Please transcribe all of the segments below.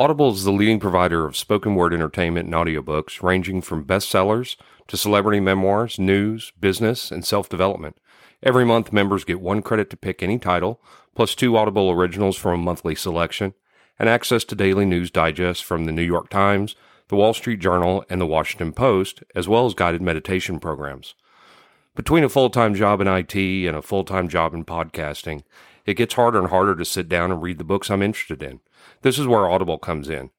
Audible is the leading provider of spoken word entertainment and audiobooks, ranging from bestsellers to celebrity memoirs, news, business, and self development. Every month, members get one credit to pick any title, plus two Audible originals from a monthly selection, and access to daily news digests from the New York Times, the Wall Street Journal, and the Washington Post, as well as guided meditation programs. Between a full time job in IT and a full time job in podcasting, it gets harder and harder to sit down and read the books I'm interested in. This is where Audible comes in.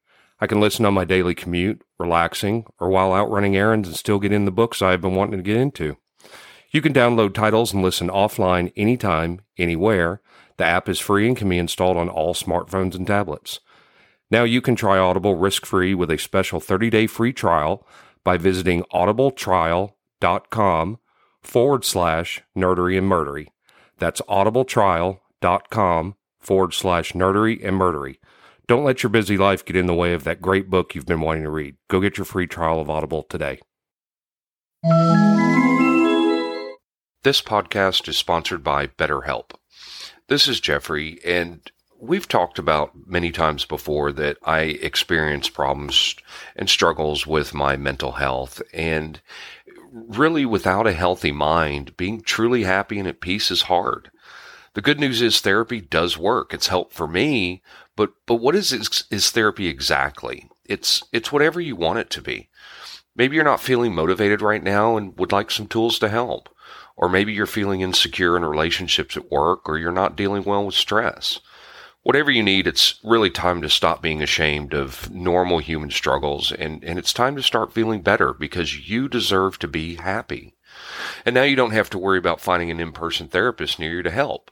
I can listen on my daily commute, relaxing, or while out running errands and still get in the books I've been wanting to get into. You can download titles and listen offline anytime, anywhere. The app is free and can be installed on all smartphones and tablets. Now you can try Audible risk free with a special 30 day free trial by visiting audibletrial.com forward slash nerdery and murdery. That's audibletrial.com forward slash nerdery and murdery. Don't let your busy life get in the way of that great book you've been wanting to read. Go get your free trial of Audible today. This podcast is sponsored by BetterHelp. This is Geoffrey, and we've talked about many times before that I experience problems and struggles with my mental health. And really, without a healthy mind, being truly happy and at peace is hard. The good news is therapy does work. It's helped for me, but but what is is therapy exactly? It's it's whatever you want it to be. Maybe you're not feeling motivated right now and would like some tools to help. Or maybe you're feeling insecure in relationships at work or you're not dealing well with stress. Whatever you need, it's really time to stop being ashamed of normal human struggles and, and it's time to start feeling better because you deserve to be happy. And now you don't have to worry about finding an in-person therapist near you to help.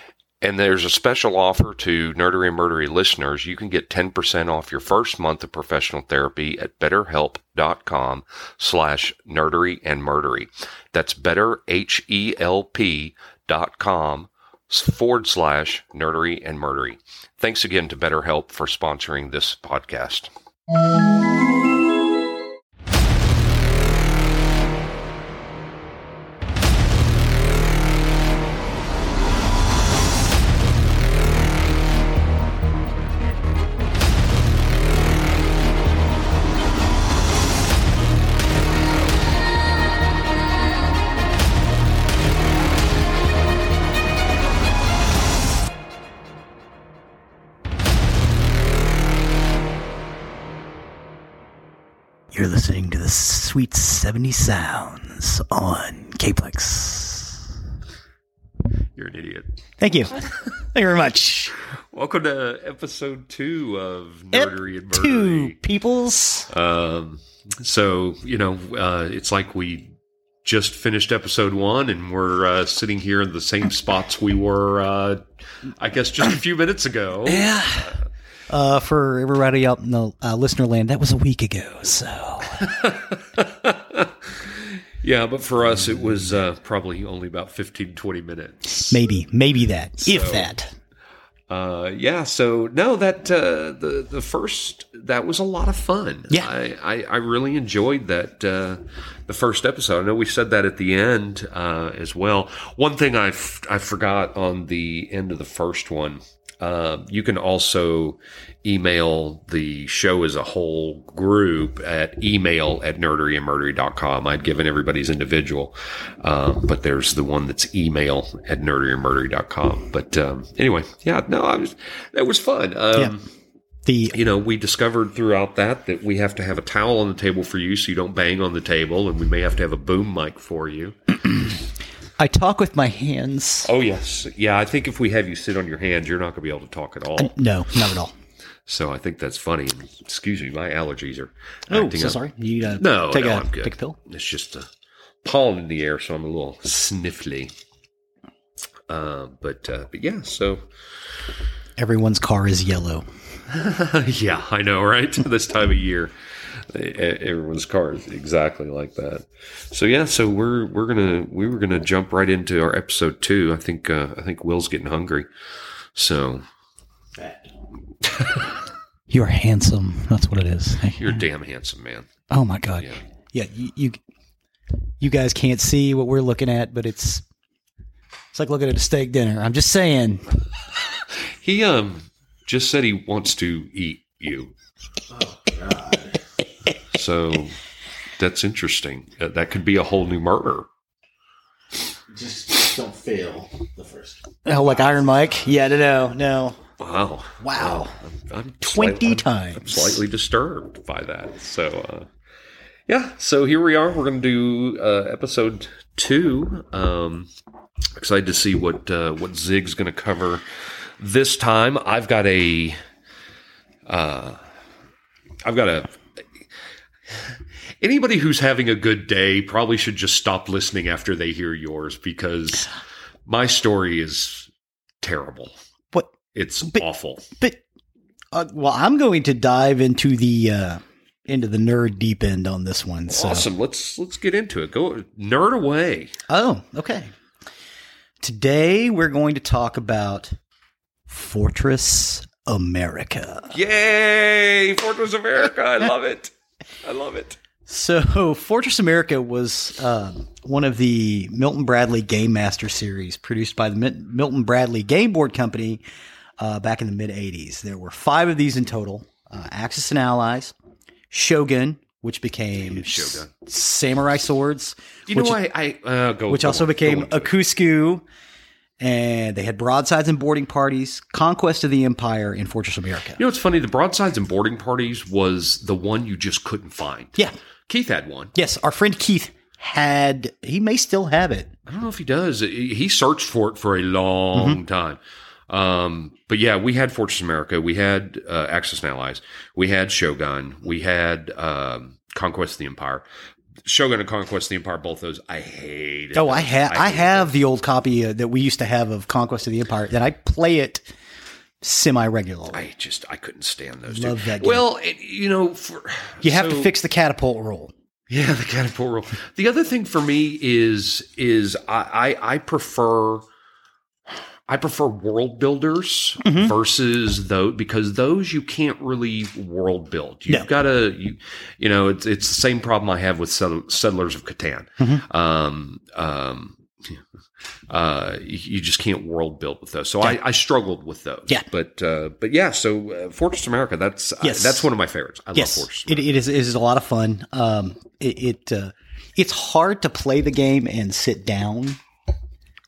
And there's a special offer to Nerdery and Murdery listeners. You can get 10% off your first month of professional therapy at betterhelp.com slash nerdery and murdery. That's betterhelp.com forward slash nerdery and murdery. Thanks again to BetterHelp for sponsoring this podcast. Sweet 70 Sounds on Kplex. You're an idiot. Thank you. Thank you very much. Welcome to episode two of Nerdery and Ep- Two peoples. Um, so, you know, uh, it's like we just finished episode one and we're uh, sitting here in the same spots we were, uh, I guess, just a few minutes ago. Yeah. Uh, for everybody out in the uh, listener land, that was a week ago. So Yeah, but for us, it was uh, probably only about 15, 20 minutes. maybe, maybe that, if that. Uh, yeah, so no, that uh, the the first that was a lot of fun. Yeah. I, I, I really enjoyed that uh, the first episode. I know we said that at the end uh, as well. One thing I f- I forgot on the end of the first one. Uh, you can also email the show as a whole group at email at nerderyandmurdery.com. I'd given everybody's individual, um, but there's the one that's email at nerderyandmurdery.com. But um, anyway, yeah, no, I was that was fun. Um, Yeah. The You know, we discovered throughout that that we have to have a towel on the table for you so you don't bang on the table, and we may have to have a boom mic for you. I talk with my hands. Oh yes, yeah. I think if we have you sit on your hands, you're not going to be able to talk at all. No, not at all. So I think that's funny. Excuse me, my allergies are Oh, so up. sorry. You uh, No, take no, a I'm good. take a pill. It's just a pollen in the air, so I'm a little sniffly. Uh, but uh, but yeah, so Everyone's car is yellow. yeah, I know, right? this time of year. Everyone's car is exactly like that. So yeah, so we're we're gonna we were gonna jump right into our episode two. I think uh, I think Will's getting hungry. So You're handsome. That's what it is. you're damn handsome, man. Oh my god. Yeah. Yeah, you, you you guys can't see what we're looking at, but it's it's like looking at a steak dinner. I'm just saying. He um just said he wants to eat you. So that's interesting. Uh, that could be a whole new murder. Just, just don't fail the first. Oh, like Iron Mike? Yeah, no, no, no. Wow. Wow. I'm, I'm 20 slight- I'm- times. I'm slightly disturbed by that. So, uh, yeah. So here we are. We're going to do uh, episode two. Um, excited to see what uh, what Zig's going to cover this time. I've got a. Uh, I've got a. Anybody who's having a good day probably should just stop listening after they hear yours because my story is terrible. What? It's But- awful. But uh, well, I'm going to dive into the uh into the nerd deep end on this one. So. Awesome. Let's let's get into it. Go nerd away. Oh, okay. Today we're going to talk about Fortress America. Yay! Fortress America. I love it. I love it. So, Fortress America was um, one of the Milton Bradley Game Master series produced by the Mil- Milton Bradley Game Board Company uh, back in the mid 80s. There were five of these in total uh, Axis and Allies, Shogun, which became Shogun. Samurai Swords, You Which- know why I uh, go which go also on, became into it. And they had broadsides and boarding parties, Conquest of the Empire, in Fortress America. You know what's funny? The broadsides and boarding parties was the one you just couldn't find. Yeah. Keith had one. Yes, our friend Keith had, he may still have it. I don't know if he does. He he searched for it for a long time. Um, but yeah, we had Fortress America. We had uh, Axis and Allies. We had Shogun. We had um, Conquest of the Empire. Shogun and Conquest of the Empire, both those I hated. Oh, I have I hated have the old copy uh, that we used to have of Conquest of the Empire, and I play it semi regularly. I just I couldn't stand those. Love two. that game. Well, it, you know, for, You have to fix the catapult rule. Yeah, the catapult rule. The other thing for me is is I I, I prefer I prefer world builders Mm-hmm. versus those because those you can't really world build. You've No. got to you you know it's it's the same problem I have with Settlers of Catan. Mhm. Um um uh you, just can't world build with those. So I, I struggled with those. Yeah. But uh but yeah, so uh, Fortress America that's Yes. I, that's one of my favorites. I Yes, love Fortress. it, it is it is a lot of fun. Um, it, it uh, it's hard to play the game and sit down.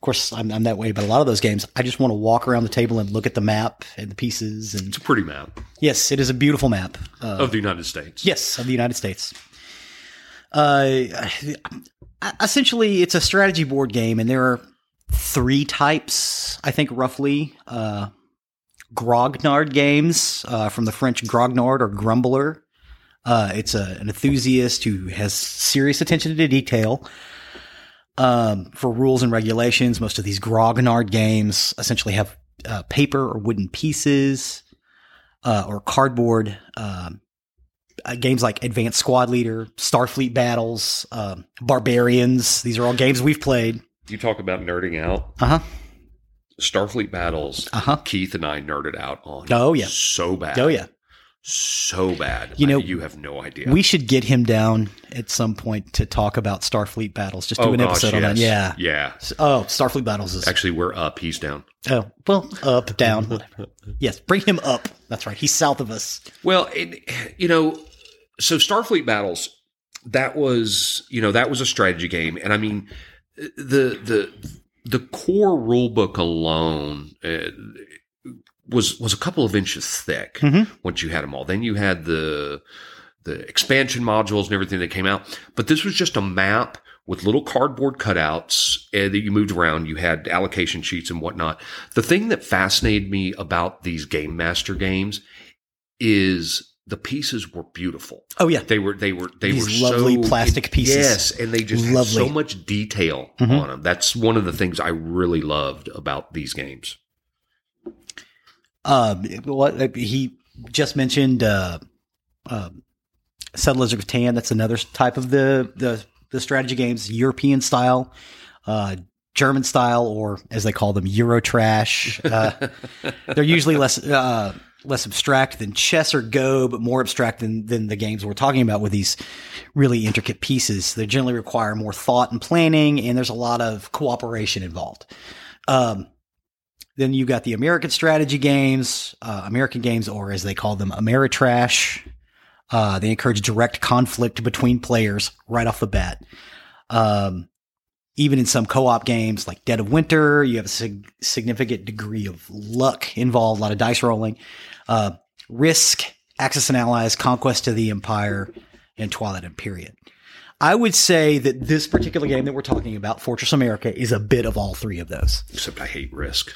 Of course, I'm, I'm that way, but a lot of those games, I just want to walk around the table and look at the map and the pieces. And It's a pretty map yes, it is a beautiful map. Uh, of the United States. Yes, of the United States. Uh, essentially, it's a strategy board game, and there are three types, I think, roughly. Uh, grognard games uh, from the French grognard or grumbler. Uh, it's a, an enthusiast who has serious attention to detail. Um, for rules and regulations, most of these grognard games essentially have uh, paper or wooden pieces uh, or cardboard. Um, uh, games like Advanced Squad Leader, Starfleet Battles, um, Barbarians. These are all games we've played. You talk about nerding out. Uh huh. Starfleet battles. Uh huh. Keith and I nerded out on. Oh, yeah. so bad. Oh yeah. So bad. You know, you have no idea. We should get him down at some point to talk about Starfleet Battles. Just do oh an gosh, episode on that. Yeah. yeah. Oh, Starfleet Battles is Actually, we're up. He's down. oh well up down. whatever. yes, bring him up. That's right. He's south of us. Well, it, you know, so Starfleet battles. That was, you know, that was a strategy game, and I mean, the the the core rule book alone uh, was was a couple of inches thick. Mhm. Once you had them all, then you had the the expansion modules and everything that came out. But this was just a map with little cardboard cutouts uh, that you moved around. You had allocation sheets and whatnot. The thing that fascinated me about these Game Master games is the pieces were beautiful. Oh yeah. They were they were they These were lovely so, plastic pieces. Yes, and they just had Lovely. so much detail Mhm. on them. That's one of the things I really loved about these games. Um, what he just mentioned, uh, um, Settlers of Catan. That's another type of the the, the strategy games, European style, uh, German style, or as they call them, Eurotrash. Uh, they're usually less uh, less abstract than chess or Go, but more abstract than than the games we're talking about with these really intricate pieces. They generally require more thought and planning, and there's a lot of cooperation involved. Um, then you got the American strategy games, uh, American games, or as they call them, Ameritrash. Uh, they encourage direct conflict between players right off the bat. Um, even in some co-op games like Dead of Winter, you have a sig- significant degree of luck involved, a lot of dice rolling. Uh, Risk, Axis and Allies, Conquest of the Empire, and Twilight Imperium. I would say that this particular game that we're talking about, Fortress America, is a bit of all three of those. Except I hate Risk.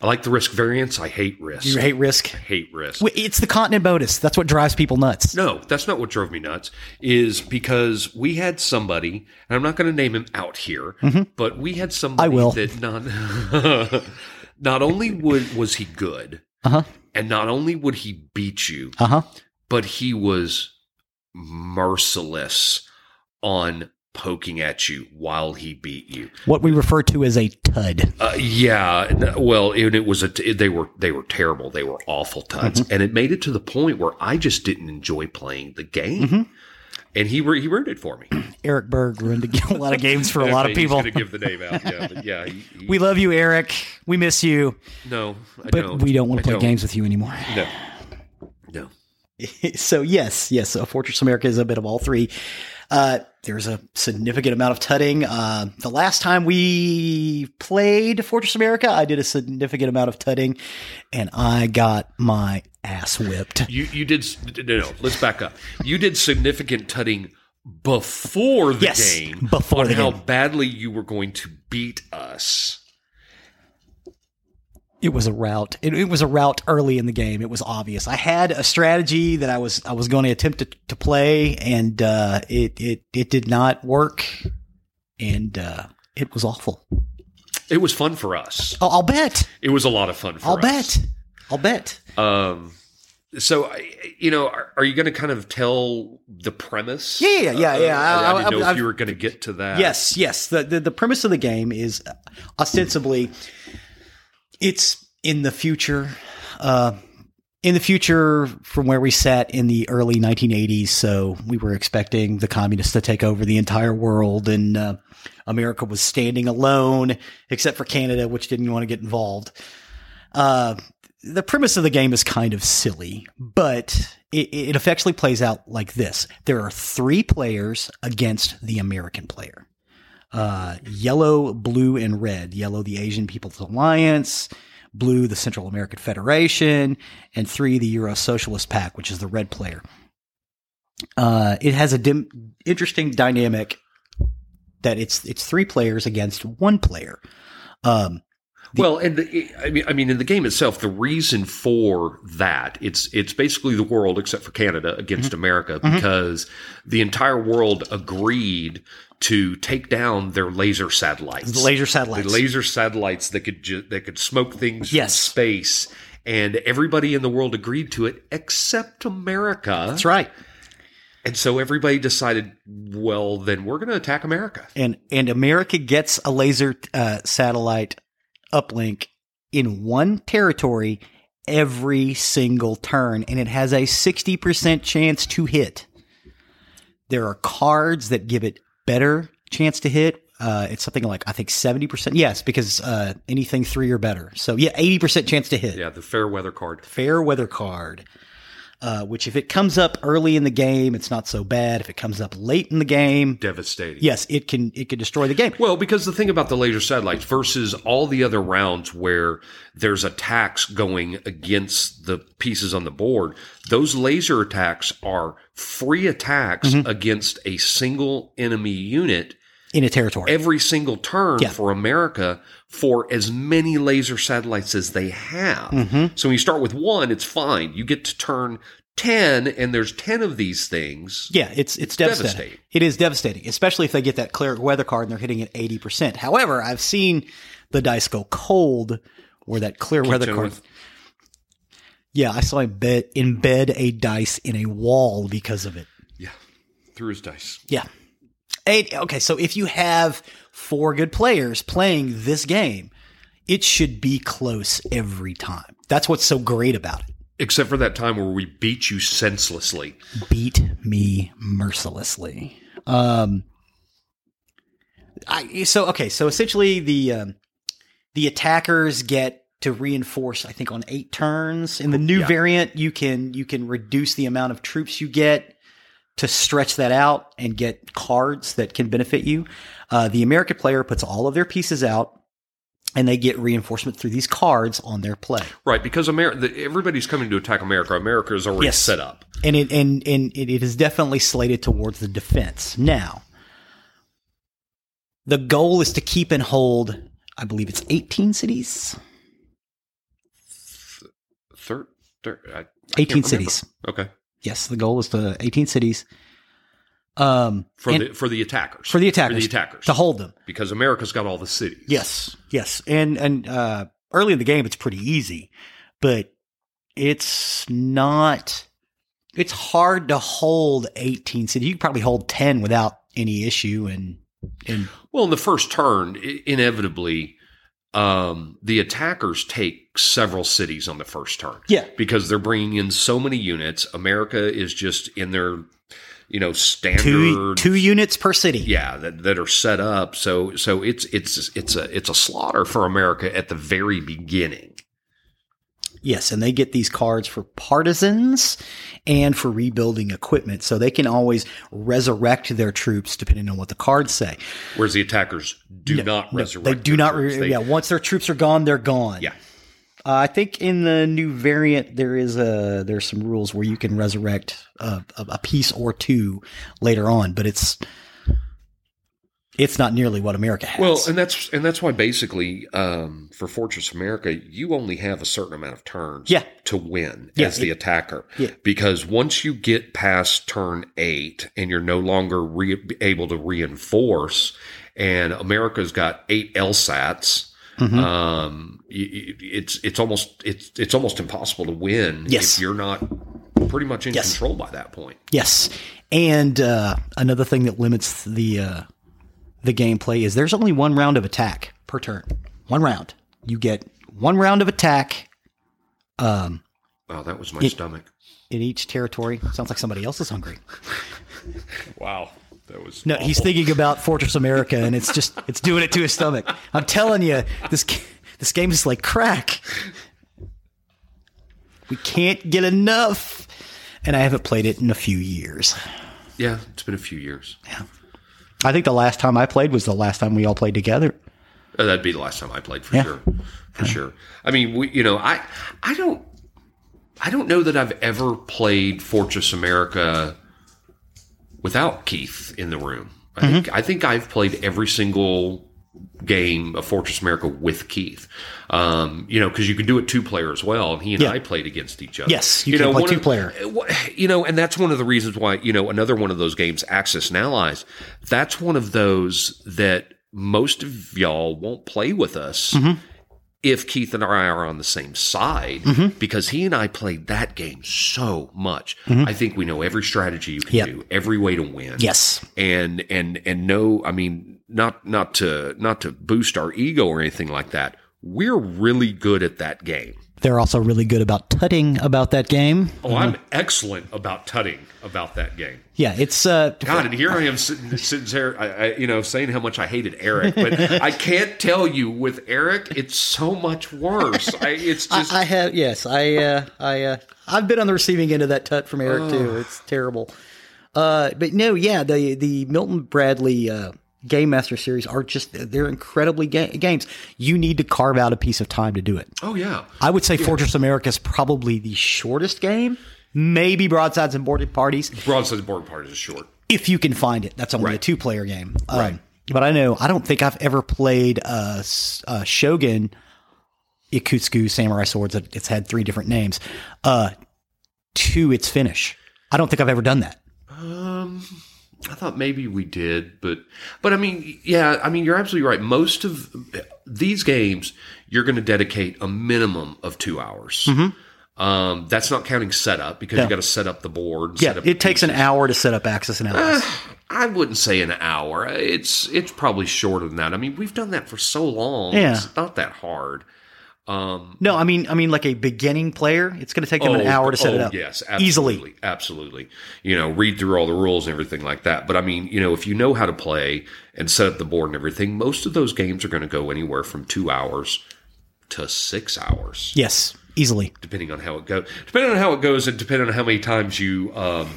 I like the Risk variance. I hate Risk. You hate Risk? hate Risk. It's the continent bonus. That's what drives people nuts. No, that's not what drove me nuts. Is because we had somebody, and I'm not going to name him out here, but we had somebody Mm-hmm. I will. that not not only would was he good, Uh huh. and not only would he beat you, Uh huh. but he was merciless on poking at you while he beat you. What we refer to as a tud. Uh, yeah, well, and it was a t- they were they were terrible. They were awful tuds, Mm-hmm. and it made it to the point where I just didn't enjoy playing the game. Mm-hmm. And he ru- he ruined it for me. Eric Berg ruined a lot of games for a lot of he's people. gonna give the name out, yeah, yeah. He, he- We love you, Eric. We miss you, no, I but don't. we don't want to play games with you anymore. No, no. so yes, yes, uh, Fortress America is a bit of all three. Uh, there's a significant amount of tutting. Uh, the last time we played Fortress America, I did a significant amount of tutting, and I got my ass whipped. You you did no no. Let's back up. You did significant tutting before the Yes, game. before on how game. badly you were going to beat us. It was a rout. It, it was a rout early in the game. It was obvious. I had a strategy that I was I was going to attempt to, to play, and uh, it it it did not work, and uh, it was awful. It was fun for us. I'll, I'll bet. It was a lot of fun for I'll us. bet. I'll bet. Um, so you know, are, are you going to kind of tell the premise? Yeah, yeah, yeah, yeah. Uh, I, I- didn't know I- if you were going to get to that. Yes, yes. The, the the premise of the game is ostensibly it's in the future. Uh, in the future, from where we sat in the early 1980s, so we were expecting the communists to take over the entire world, and uh, America was standing alone, except for Canada, which didn't want to get involved. Uh, the premise of the game is kind of silly, but it, it effectively plays out like this: there are three players against the American player. Uh, yellow, blue, and red. Yellow, the Asian People's Alliance. Blue, the Central American Federation, and three, the Euro Socialist Pact, which is the red player. Uh, it has a dim- interesting dynamic that it's it's three players against one player. Um, well, and the, I mean, I mean, in the game itself, the reason for that it's it's basically the world except for Canada against Mm-hmm. America because the entire world agreed to take down their laser satellites. the laser the satellites. laser satellites that could ju- that could smoke things Yes. from space, and everybody in the world agreed to it except America. That's right. And so everybody decided, well, then we're going to attack America. and and America gets a laser uh, satellite uplink in one territory every single turn, and it has a sixty percent chance to hit. There are cards that give it better chance to hit. Uh, it's something like I think seventy percent. Yes, because uh, anything three or better. So yeah, eighty percent chance to hit. Yeah, the fair weather card. Fair weather card. Uh, which, if it comes up early in the game, it's not so bad. If it comes up late in the game, Devastating. yes, it can it can destroy the game. Well, because the thing about the laser satellites versus all the other rounds where there's attacks going against the pieces on the board, those laser attacks are free attacks Mm-hmm. against a single enemy unit in a territory. every single turn Yeah. for America for as many laser satellites as they have. Mm-hmm. So when you start with one, it's fine. You get to turn 10 and there's 10 of these things. yeah, it's it's devastating. devastating. It is devastating, especially if they get that clear weather card and they're hitting it eighty percent. However, I've seen the dice go cold where that clear weather card. with- Yeah, I saw him bed, embed a dice in a wall because of it. Yeah, threw his dice. Yeah. Eight, okay, so if you have four good players playing this game, it should be close every time. That's what's so great about it. Except for that time where we beat you senselessly. Beat me mercilessly. Um, I so okay, so essentially the um, the attackers get to reinforce. I think on eight turns in the new Yeah. variant, you can you can reduce the amount of troops you get to stretch that out and get cards that can benefit you. Uh, the American player puts all of their pieces out. And they get reinforcement through these cards on their play. Right, because America, everybody's coming to attack America. America is already Yes. set up. and it and and it, is definitely slated towards the defense. Now, the goal is to keep and hold. I believe it's 18 cities. Third, third I, I 18 cities. Okay, Yes, the goal is to 18 cities. Um, for the for the attackers. for the attackers, For the attackers. to hold them. because America's got all the cities. Yes, yes, and and uh, early in the game, it's pretty easy, but it's not. It's hard to hold 18 cities. You can probably hold 10 without any issue, and and Well, in the first turn, inevitably, um, the attackers take several cities on the first turn. Yeah. because they're bringing in so many units. America is just in their, you know, standard two two units per city. yeah that, that are set up so so it's it's it's a it's a slaughter for america at the very beginning Yes, and they get these cards for partisans and for rebuilding equipment, so they can always resurrect their troops depending on what the cards say. whereas the attackers do No, not no, resurrect They do their not. Re- They- yeah, once their troops are gone, they're gone. Yeah. Uh, I think in the new variant there is a there's some rules where you can resurrect a, a piece or two later on, but it's it's not nearly what America has. well and that's and that's why basically um, for fortress america you only have a certain amount of turns Yeah. to win Yeah, as the it- attacker Yeah. because once you get past turn eight and you're no longer re- able to reinforce and america's got eight lsats Mhm. um, it's it's almost it's it's almost impossible to win Yes. if you're not pretty much in Yes. control by that point. Yes, and uh, another thing that limits the uh, the gameplay is there's only one round of attack per turn. One round. You get one round of attack um, Oh, that was my It- stomach. in each territory. Sounds like somebody else is hungry. Wow, that was No, he's thinking about Fortress America, and it's just it's doing it to his stomach. I'm telling you, this this game is like crack. We can't get enough, and I haven't played it in a few years. yeah. It's been a few years. I think the last time I played was the last time we all played together. Uh, that'd be the last time I played for Yeah. sure, for sure. I mean, we, you know, I I don't I don't know that I've ever played Fortress America without Keith in the room. I Mm-hmm. I think I've played every single game of Fortress America with Keith. Um, you know, because you can do it two player as well, and he and Yeah. I played against each other. Yes, you can play one two of- player. you know, and that's one of the reasons why, you know, another one of those games, Axis and Allies, that's one of those that most of y'all won't play with us Mm-hmm. if Keith and I are on the same side because he and I played that game so much. I think we know every strategy you can Mm-hmm. Yep. do, every way to win. Yes. And and and no, I mean, not not to not to boost our ego or anything like that. We're really good at that game. They're also really good about tutting about that game. Oh, I'm excellent about tutting about that game. Yeah, it's uh God, and here I am sitting, sitting there, I, I, you know, saying how much I hated Eric, but I can't tell you with Eric, it's so much worse. I, it's just, I, I have yes, I uh I uh I've been on the receiving end of that tut from Eric too. It's terrible. Uh but no, yeah, the the Milton Bradley uh Game Master series are just they're incredibly ga- games. You need to carve out a piece of time to do it. oh yeah, I would say Fortress America is probably the shortest game. Maybe Broadsides and Boarded Parties, broadside board parties is short. if you can find it. That's only a two player game. Um, Right. But I know, I don't think I've ever played uh, s- uh, Shogun Ikutsuku Samurai Swords. It's had three different names uh, to its finish. I don't think I've ever done that. Um, I thought maybe we did, but but I mean, yeah, I mean, you're absolutely right. Most of these games, you're going to dedicate a minimum of two hours. Um, that's not counting setup because No. you got to set up the board. Yeah, it takes an hour to set up Axis and Allies. I wouldn't say an hour. It's it's probably shorter than that. I mean, we've done that for so long. Yeah. It's not that hard. Um, no, I mean, I mean, like a beginning player, it's going to take them an hour to set oh, it up. Yes, Easily. absolutely, absolutely. You know, read through all the rules and everything like that. But I mean, you know, if you know how to play and set up the board and everything, most of those games are going to go anywhere from two hours to six hours, Yes, easily. depending on how it goes. Depending on how it goes, and depending on how many times you um,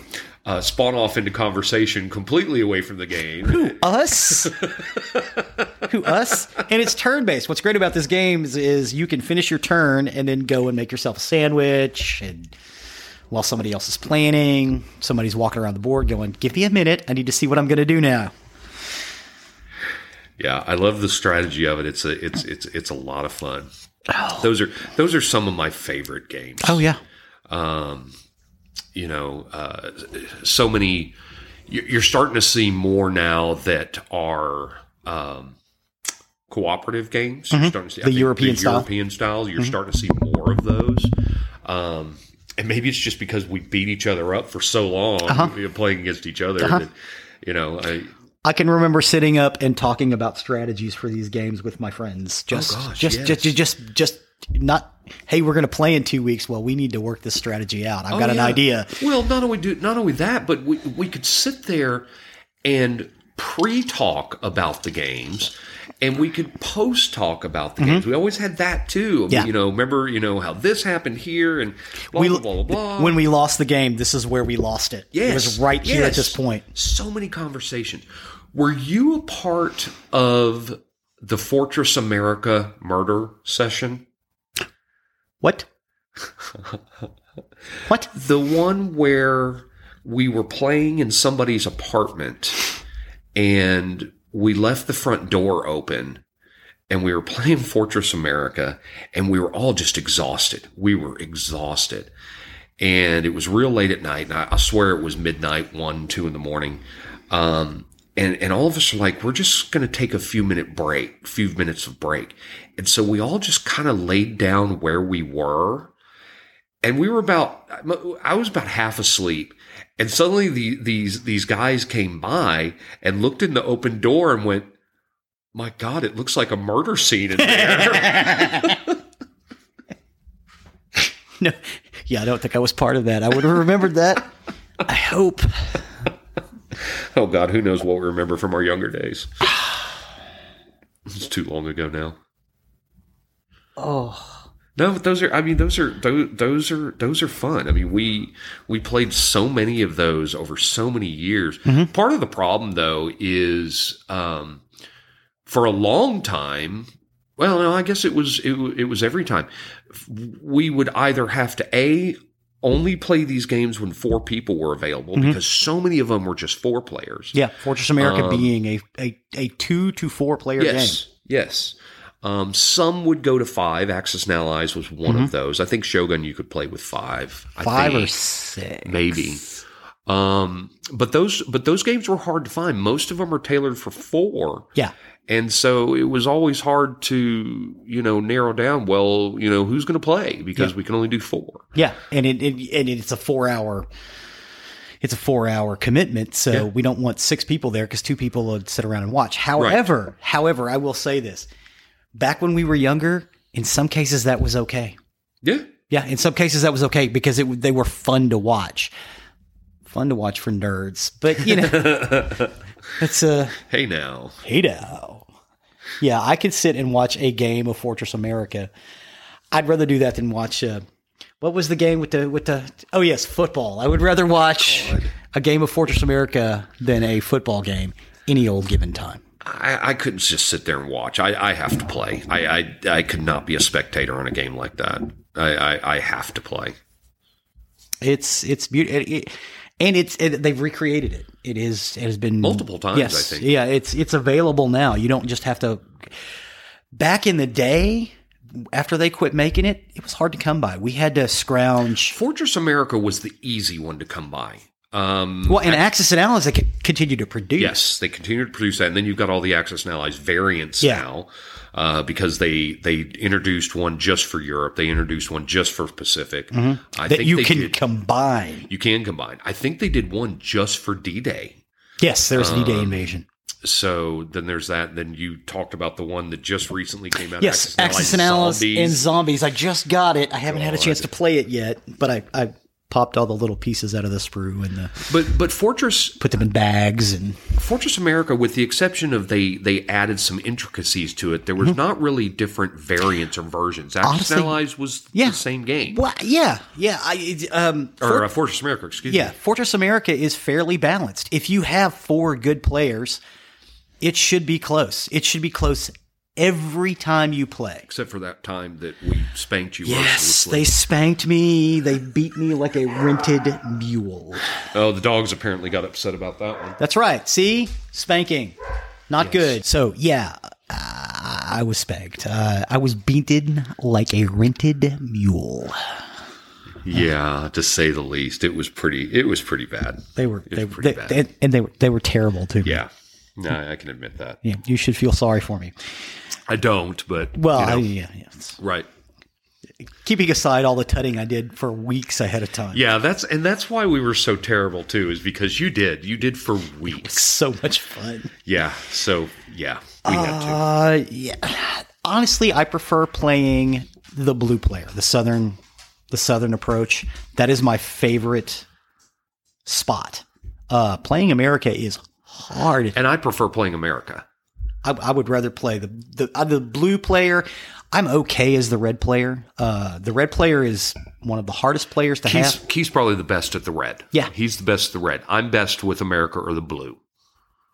uh, spawn off into conversation completely away from the game. Who Us? Who us? And it's turn based. What's great about this game is, is you can finish your turn and then go and make yourself a sandwich and while somebody else is planning, somebody's walking around the board going, "Give me a minute. I need to see what I'm going to do now." Yeah, I love the strategy of it. It's a it's it's it's a lot of fun. Those are those are some of my favorite games. Oh yeah. You know, uh, so many. you- You're starting to see more now that are um, cooperative games. You're starting to see Mm-hmm. The European the style. European styles. You're starting to see more of those. Um, and maybe it's just because we beat each other up for so long, Uh-huh. playing against each other. That, you know, I, I can remember sitting up and talking about strategies for these games with my friends. Just, Oh, gosh, just, yes. just, just, just not. Hey, we're going to play in two weeks. Well, we need to work this strategy out. I've got Oh, an yeah. idea. Well, not only do not only that, but we we could sit there and pre-talk about the games, and we could post-talk about the games. We always had that too. Mm-hmm. Yeah. You know, remember, you know how this happened here, and blah We- blah blah blah. blah. When we lost the game, this is where we lost it. yes, it was right here at this point. So many conversations. Were you a part of the Fortress America murder session? What? what? The one where we were playing in somebody's apartment and we left the front door open and we were playing Fortress America and we were all just exhausted. We were exhausted. And it was real late at night. And I, I swear it was midnight, one, two in the morning. Um, and, and all of us are like, we're just going to take a few minute break, few minutes of break. And so we all just kind of laid down where we were and we were about I was about half asleep, and suddenly the, these these guys came by and looked in the open door and went, "My God, it looks like a murder scene in there." No. Yeah, I don't think I was part of that. I would have remembered that. I hope. oh God, who knows what we remember from our younger days? It's too long ago now. Oh, No, but those are. I mean, those are those, those are those are fun. I mean, we we played so many of those over so many years. Part of the problem, though, is um, for a long time. Well, no, I guess it was it, it was every time we would either have to a only play these games when four people were available because so many of them were just four players. yeah. Fortress America Um, being a, a, a two to four player game. Yes, yes. Um, some would go to five. Axis and Allies was one of those. I think Shogun you could play with five. Five or six. maybe. Um, but those but those games were hard to find. Most of them are tailored for four, Yeah. And so it was always hard to you know narrow down. Well, you know who's going to play because we can only do four. Yeah, and it, it and it's a four hour. It's a four hour commitment, so Yeah. we don't want six people there because two people would sit around and watch. However, however, I will say this: back when we were younger, in some cases that was okay. Yeah, Yeah, in some cases that was okay because it they were fun to watch, fun to watch for nerds. But you know, it's a hey now, hey now. Yeah, I could sit and watch a game of Fortress America. I'd rather do that than watch. Uh, what was the game with the with the? Oh yes, football. I would rather watch a game of Fortress America than a football game any old given time. I, I couldn't just sit there and watch. I, I have to play. I, I I could not be a spectator on a game like that. I I, I have to play. It's it's beautiful, it, it, and it's it, they've recreated it. It is it has been Multiple times, Yes, I think. yeah. It's it's available now. You don't just have to. Back in the day, after they quit making it, it was hard to come by. We had to scrounge. Fortress America was the easy one to come by. Um, Well, and Axis and Allies, they continue to produce. Yes, they continue to produce that, and then you've got all the Axis and Allies variants Yeah. now, uh, because they they introduced one just for Europe. They introduced one just for Pacific. I Mm-hmm. that think you can did- combine. you can combine. I think they did one just for D Day. Yes, there's Um, D-Day invasion. So then there's that. Then you talked about the one that just recently came out. Yes, Axis and Allies and Zombies. I just got it. I haven't had a chance to play it yet, but I, I popped all the little pieces out of the sprue and uh, But but Fortress put them in bags and Fortress America, with the exception of they they added some intricacies to it, there was not really different variants or versions. Axis Mm-hmm. Honestly, Allies was yeah. the same game, well, yeah, yeah. I um or uh, Fortress America. Excuse Yeah, me. Fortress America is fairly balanced. If you have four good players, it should be close. It should be close every time you play. Except for that time that we spanked you. Yes, they spanked me. They beat me like a rented mule. Oh, the dogs apparently got upset about that one. That's right. See, spanking, not good. So yeah, uh, I was spanked. Uh, I was beaten like a rented mule. Yeah, to say the least, it was pretty. It was pretty bad. They were, they, pretty they, bad. they- and they were, they were terrible too. Yeah, no, I can admit that. yeah. You should feel sorry for me. I don't, but Well, you know, I, yeah, yeah. right. keeping aside all the tutting I did for weeks ahead of time. Yeah, that's and that's why we were so terrible too, is because you did. You did for weeks. So much fun. Yeah. So yeah, we had to. Uh, yeah. Honestly, I prefer playing the blue player, the southern, the southern approach. That is my favorite spot. Uh, playing America is hard. And I prefer playing America. I, I would rather play the the uh, the blue player. I'm okay as the red player. Uh, the red player is one of the hardest players to He's have. he's probably the best at the red. Yeah. he's the best at the red. I'm best with America or the blue.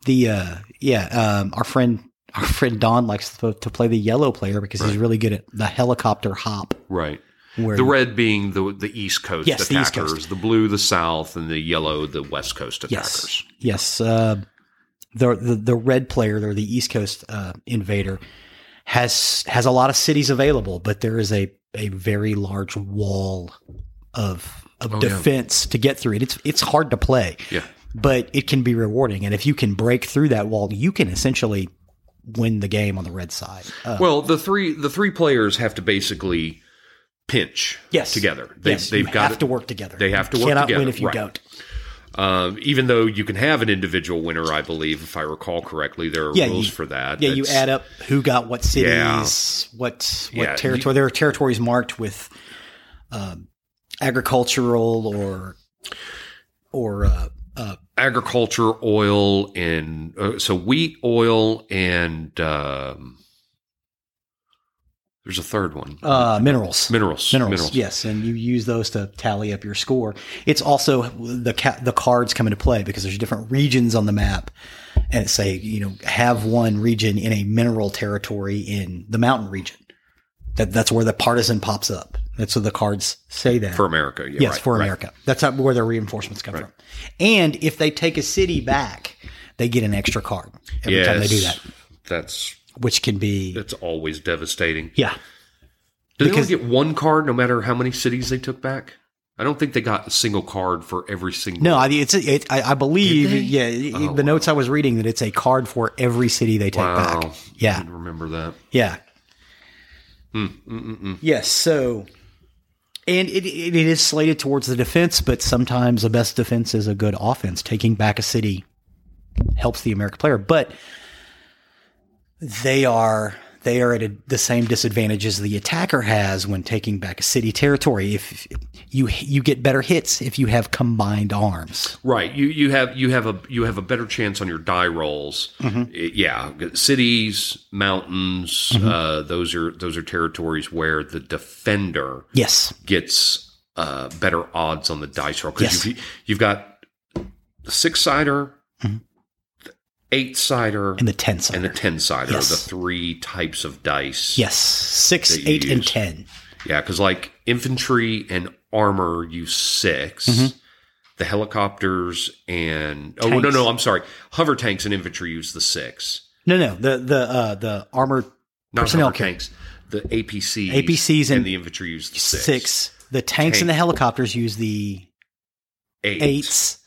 The uh, yeah, um, our friend our friend Don likes to, to play the yellow player because he's really good at the helicopter hop. Right. Where The red being the the East Coast Yes, the East attackers, Coast. the blue the South, and the yellow the West Coast yes, attackers. yes, uh, the, the the red player or the East Coast uh, invader has has a lot of cities available, but there is a a very large wall of of Oh, yeah. defense to get through it. It's it's hard to play. Yeah. but it can be rewarding. And if you can break through that wall, you can essentially win the game on the red side. Uh, Well, the three the three players have to basically pinch yes, together. They, yes, they've got have to work together. They have to You work cannot together, win if you right. don't. Um, even though you can have an individual winner, I believe, if I recall correctly, there are Yeah, rules you- for that. Yeah, you add up who got what cities, Yeah. what what Yeah, territory. there are territories marked with um, agricultural or or uh, uh, agriculture, oil, and uh, so wheat, oil, and um, there's a third one. uh, minerals. minerals, Minerals, yes, and you use those to tally up your score. It's also the ca- the cards come into play because there's different regions on the map, and say you know have one region in a mineral territory in the mountain region. That that's where the partisan pops up. That's what the cards say that for America. Yeah, yes, right, for right. America. That's how, where their reinforcements come from. And if they take a city back, they get an extra card every time they do that, That's which can be that's always devastating. yeah. Do they Because- only get one card no matter how many cities they took back? I don't think they got a single card for every single. No, I, it's it, I, I believe yeah. Oh, the notes I was reading that it's a card for every city they take wow. back. I Yeah, didn't remember that. yeah, Mm, mm, mm, mm. yes. So, and it, it it is slated towards the defense, but sometimes the best defense is a good offense. Taking back a city helps the American player, but they are they are at a, the same disadvantage as the attacker has when taking back a city territory. If you you get better hits if you have combined arms. Right. You you have you have a you have a better chance on your die rolls. Mm-hmm. Yeah, cities, mountains. Uh, those are those are territories where the defender Yes, gets uh, better odds on the dice roll because Yes. you've, you've got six sider, the eight sider, and the ten side. and the ten sider. Yes. The three types of dice. Yes, six, eight, and ten. Yeah, because like infantry and armor use 6 Mm-hmm. The helicopters and oh no Tanks. no I'm sorry hover tanks and infantry use the six No, no, the the uh, the armored not Personnel hover tanks the APCs APCs and the infantry use the six. six, The tanks and the helicopters use the eight. eights.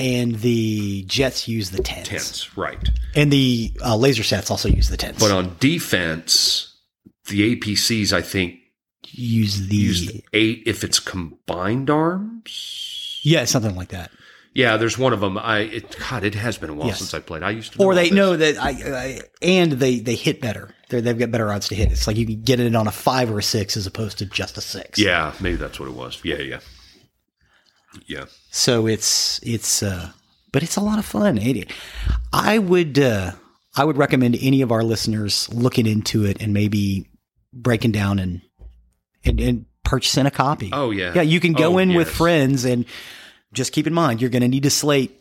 And the jets use the tens, Tens, right. and the uh, laser sets also use the tens. But on defense, the APCs I think use the use eight if it's combined arms. yeah, something like that. Yeah, there's one of them. I it, God, it has been a while Yes. since I played. I used to, Or they know that I, I and they they hit better. They're, they've got better odds to hit. It's like you can get it on a five or a six as opposed to just a six. Yeah, maybe that's what it was. Yeah, yeah, yeah. So it's it's uh but it's a lot of fun. It- I would uh I would recommend any of our listeners looking into it and maybe breaking down and and, and purchasing a copy. Oh yeah, Yeah, you can go Oh, in with friends and just keep in mind you're going to need to slate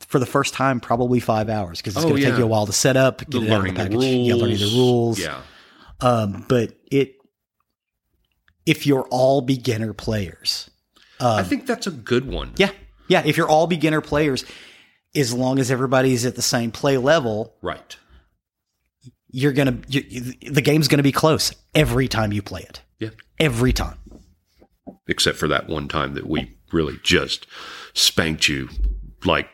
for the first time probably five hours because it's Oh, going to take you a while to set up, The get it out of the learning the rules. yeah, learning the rules. Yeah, Um, but it if you're all beginner players, Um, I think that's a good one. yeah, yeah, if you're all beginner players, as long as everybody's at the same play level, Right. you're gonna you, you- the game's gonna be close every time you play it. Yeah. Every time. Except for that one time that we really just spanked you, like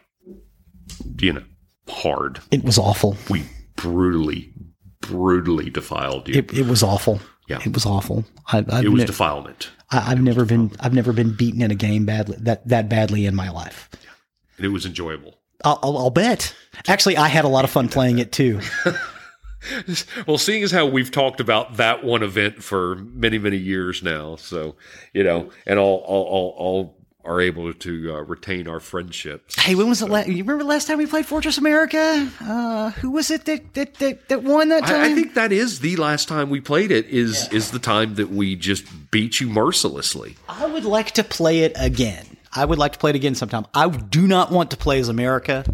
you know, hard. It was awful. We brutally, brutally defiled you. It, it was awful. Yeah. It was awful. I, I've it was ne- defilement. I, I've never been I've never been beaten in a game badly that that badly in my life. and it was enjoyable. I'll, I'll, I'll bet. Actually, I had a lot of fun playing it too. Well, seeing as how we've talked about that one event for many, many years now, so you know, and all, all, all, all are able to uh, retain our friendships. Hey, when was the last? You remember the last time we played Fortress America? Uh, who was it that that that, that won that time? I, I think that is the last time we played it. Is is the time that we just beat you mercilessly? I would like to play it again. I would like to play it again sometime. I do not want to play as America.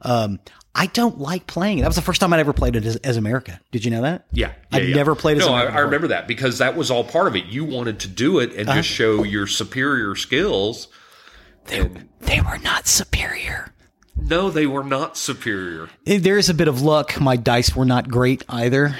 Um, I don't like playing it. That was the first time I'd ever played it as, as America. Did you know that? Yeah, yeah, I'd yeah. never played as America. No, I, America I remember that because that was all part of it. You wanted to do it and just uh-huh. show your superior skills. They, they were not superior. No, they were not superior. There is a bit of luck. My dice were not great either,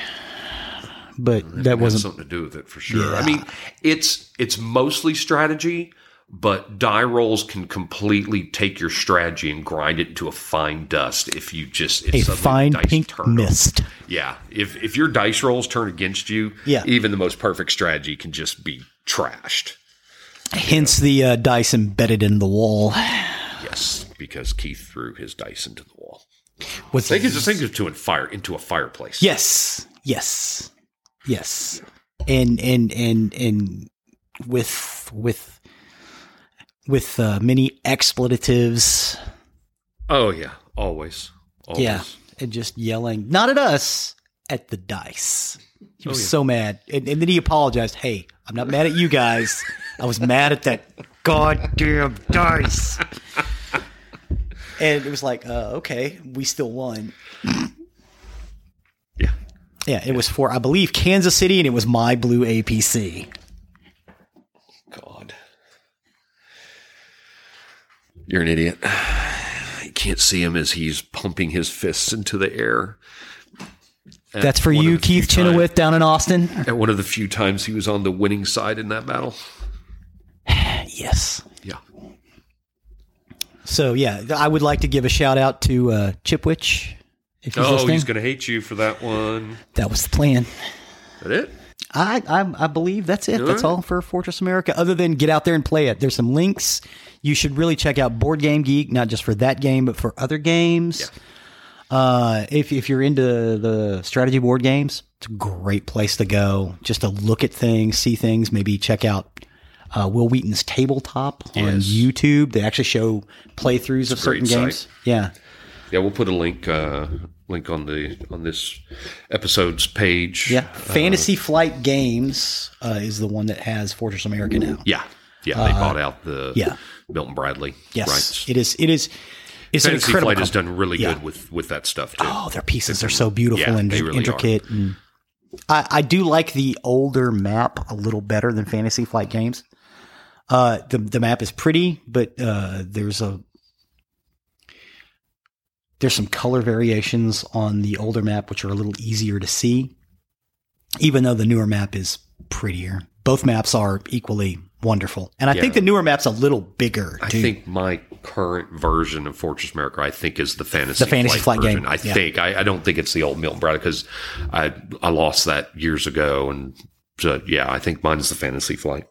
but that wasn't. something to do with it for sure. Yeah. I mean, it's it's mostly strategy, but die rolls can completely take your strategy and grind it into a fine dust if you just if A fine pink turn mist. Yeah, if if your dice rolls turn against you, Yeah. even the most perfect strategy can just be trashed. Hence the uh, dice embedded in the wall. Yes, because Keith threw his dice into the wall. With Think it's think into a fire into a fireplace. Yes, yes, yes, and and and and with with with uh, many expletives. Oh yeah, always. always. Yeah, and just yelling, not at us, at the dice. He was Oh, yeah. so mad, and, and then he apologized. Hey, I'm not mad at you guys. I was mad at that goddamn dice. And it was like, uh, okay, we still won. Yeah. Yeah, it was for I believe Kansas City, and it was my blue APC. God. You're an idiot. You can't see him as he's pumping his fists into the air. At That's for you, Keith Chenoweth, time- down in Austin. At one of the few times he was on the winning side in that battle. Yes. Yeah. So yeah, I would like to give a shout out to uh, Chipwich. If he's oh, listening, he's going to hate you for that one. that was the plan. That it? I, I I believe that's it. That's right. all for Fortress America. Other than get out there and play it. There's some links. You should really check out Board Game Geek, not just for that game, but for other games. Uh, if if you're into the strategy board games, it's a great place to go. Just to look at things, see things. Maybe check out uh, Wil Wheaton's Tabletop on YouTube. They actually show playthroughs of a great certain games. Yeah. Yeah, we'll put a link uh, link on the on this episode's page. Yeah, Fantasy Flight Games uh, is the one that has Fortress America now. Yeah. Yeah, they bought out the Uh, yeah. Milton Bradley Yes, rights. it is. It is. It's an Fantasy incredible. Flight has done really Yeah. good with with that stuff too. Oh, their pieces are so beautiful Yeah, and really intricate, and I, I do like the older map a little better than Fantasy Flight Games. Uh, the the map is pretty, but uh, there's a there's some color variations on the older map which are a little easier to see, even though the newer map is prettier. Both maps are equally wonderful. And I think the newer map's a little bigger. I think my current version of Fortress America, I think, is the fantasy The Fantasy Flight version. game, I yeah. think. I, I don't think it's the old Milton Bradley because I I lost that years ago, and so, yeah, I think mine is the Fantasy Flight.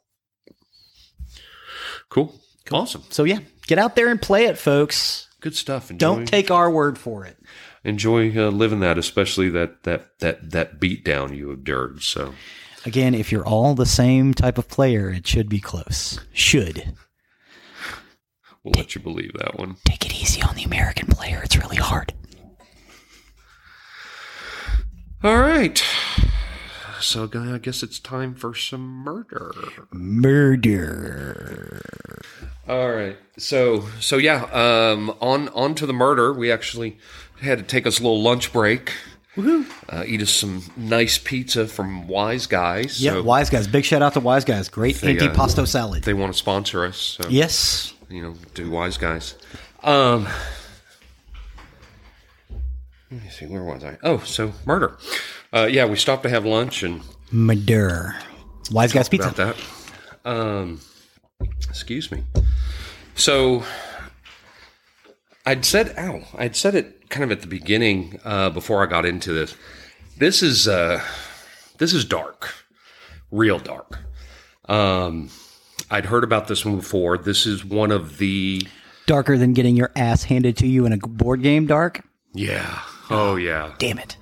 Cool. Awesome. so. Yeah, get out there and play it, folks. Good stuff. Enjoy, Don't take our word for it. enjoy uh, living that, especially that that that that beat down you endured. So Again, if you're all the same type of player, it should be close. Should we'll let you believe that one. take it easy on the American player. It's really hard. All right. So guy, I guess it's time for some murder. Murder. All right. So so yeah, um on on to the murder. We actually had to take us a little lunch break. Uh, eat us some nice pizza from Wise Guys. Yeah, So Wise Guys. Big shout out to Wise Guys. Great They, uh, salad. they want to sponsor us. So yes. you know, do Wise Guys. Um let me see, where was I? Oh, so murder. Uh, yeah, we stopped to have lunch and Murder. Wise Guys Pizza. about that. Um, excuse me. So I'd said, ow, I'd said it kind of at the beginning uh, before I got into this. This is uh, this is dark, real dark. Um, I'd heard about this one before. This is one of the Darker than getting your ass handed to you in a board game, Dark? yeah, oh yeah. Damn it.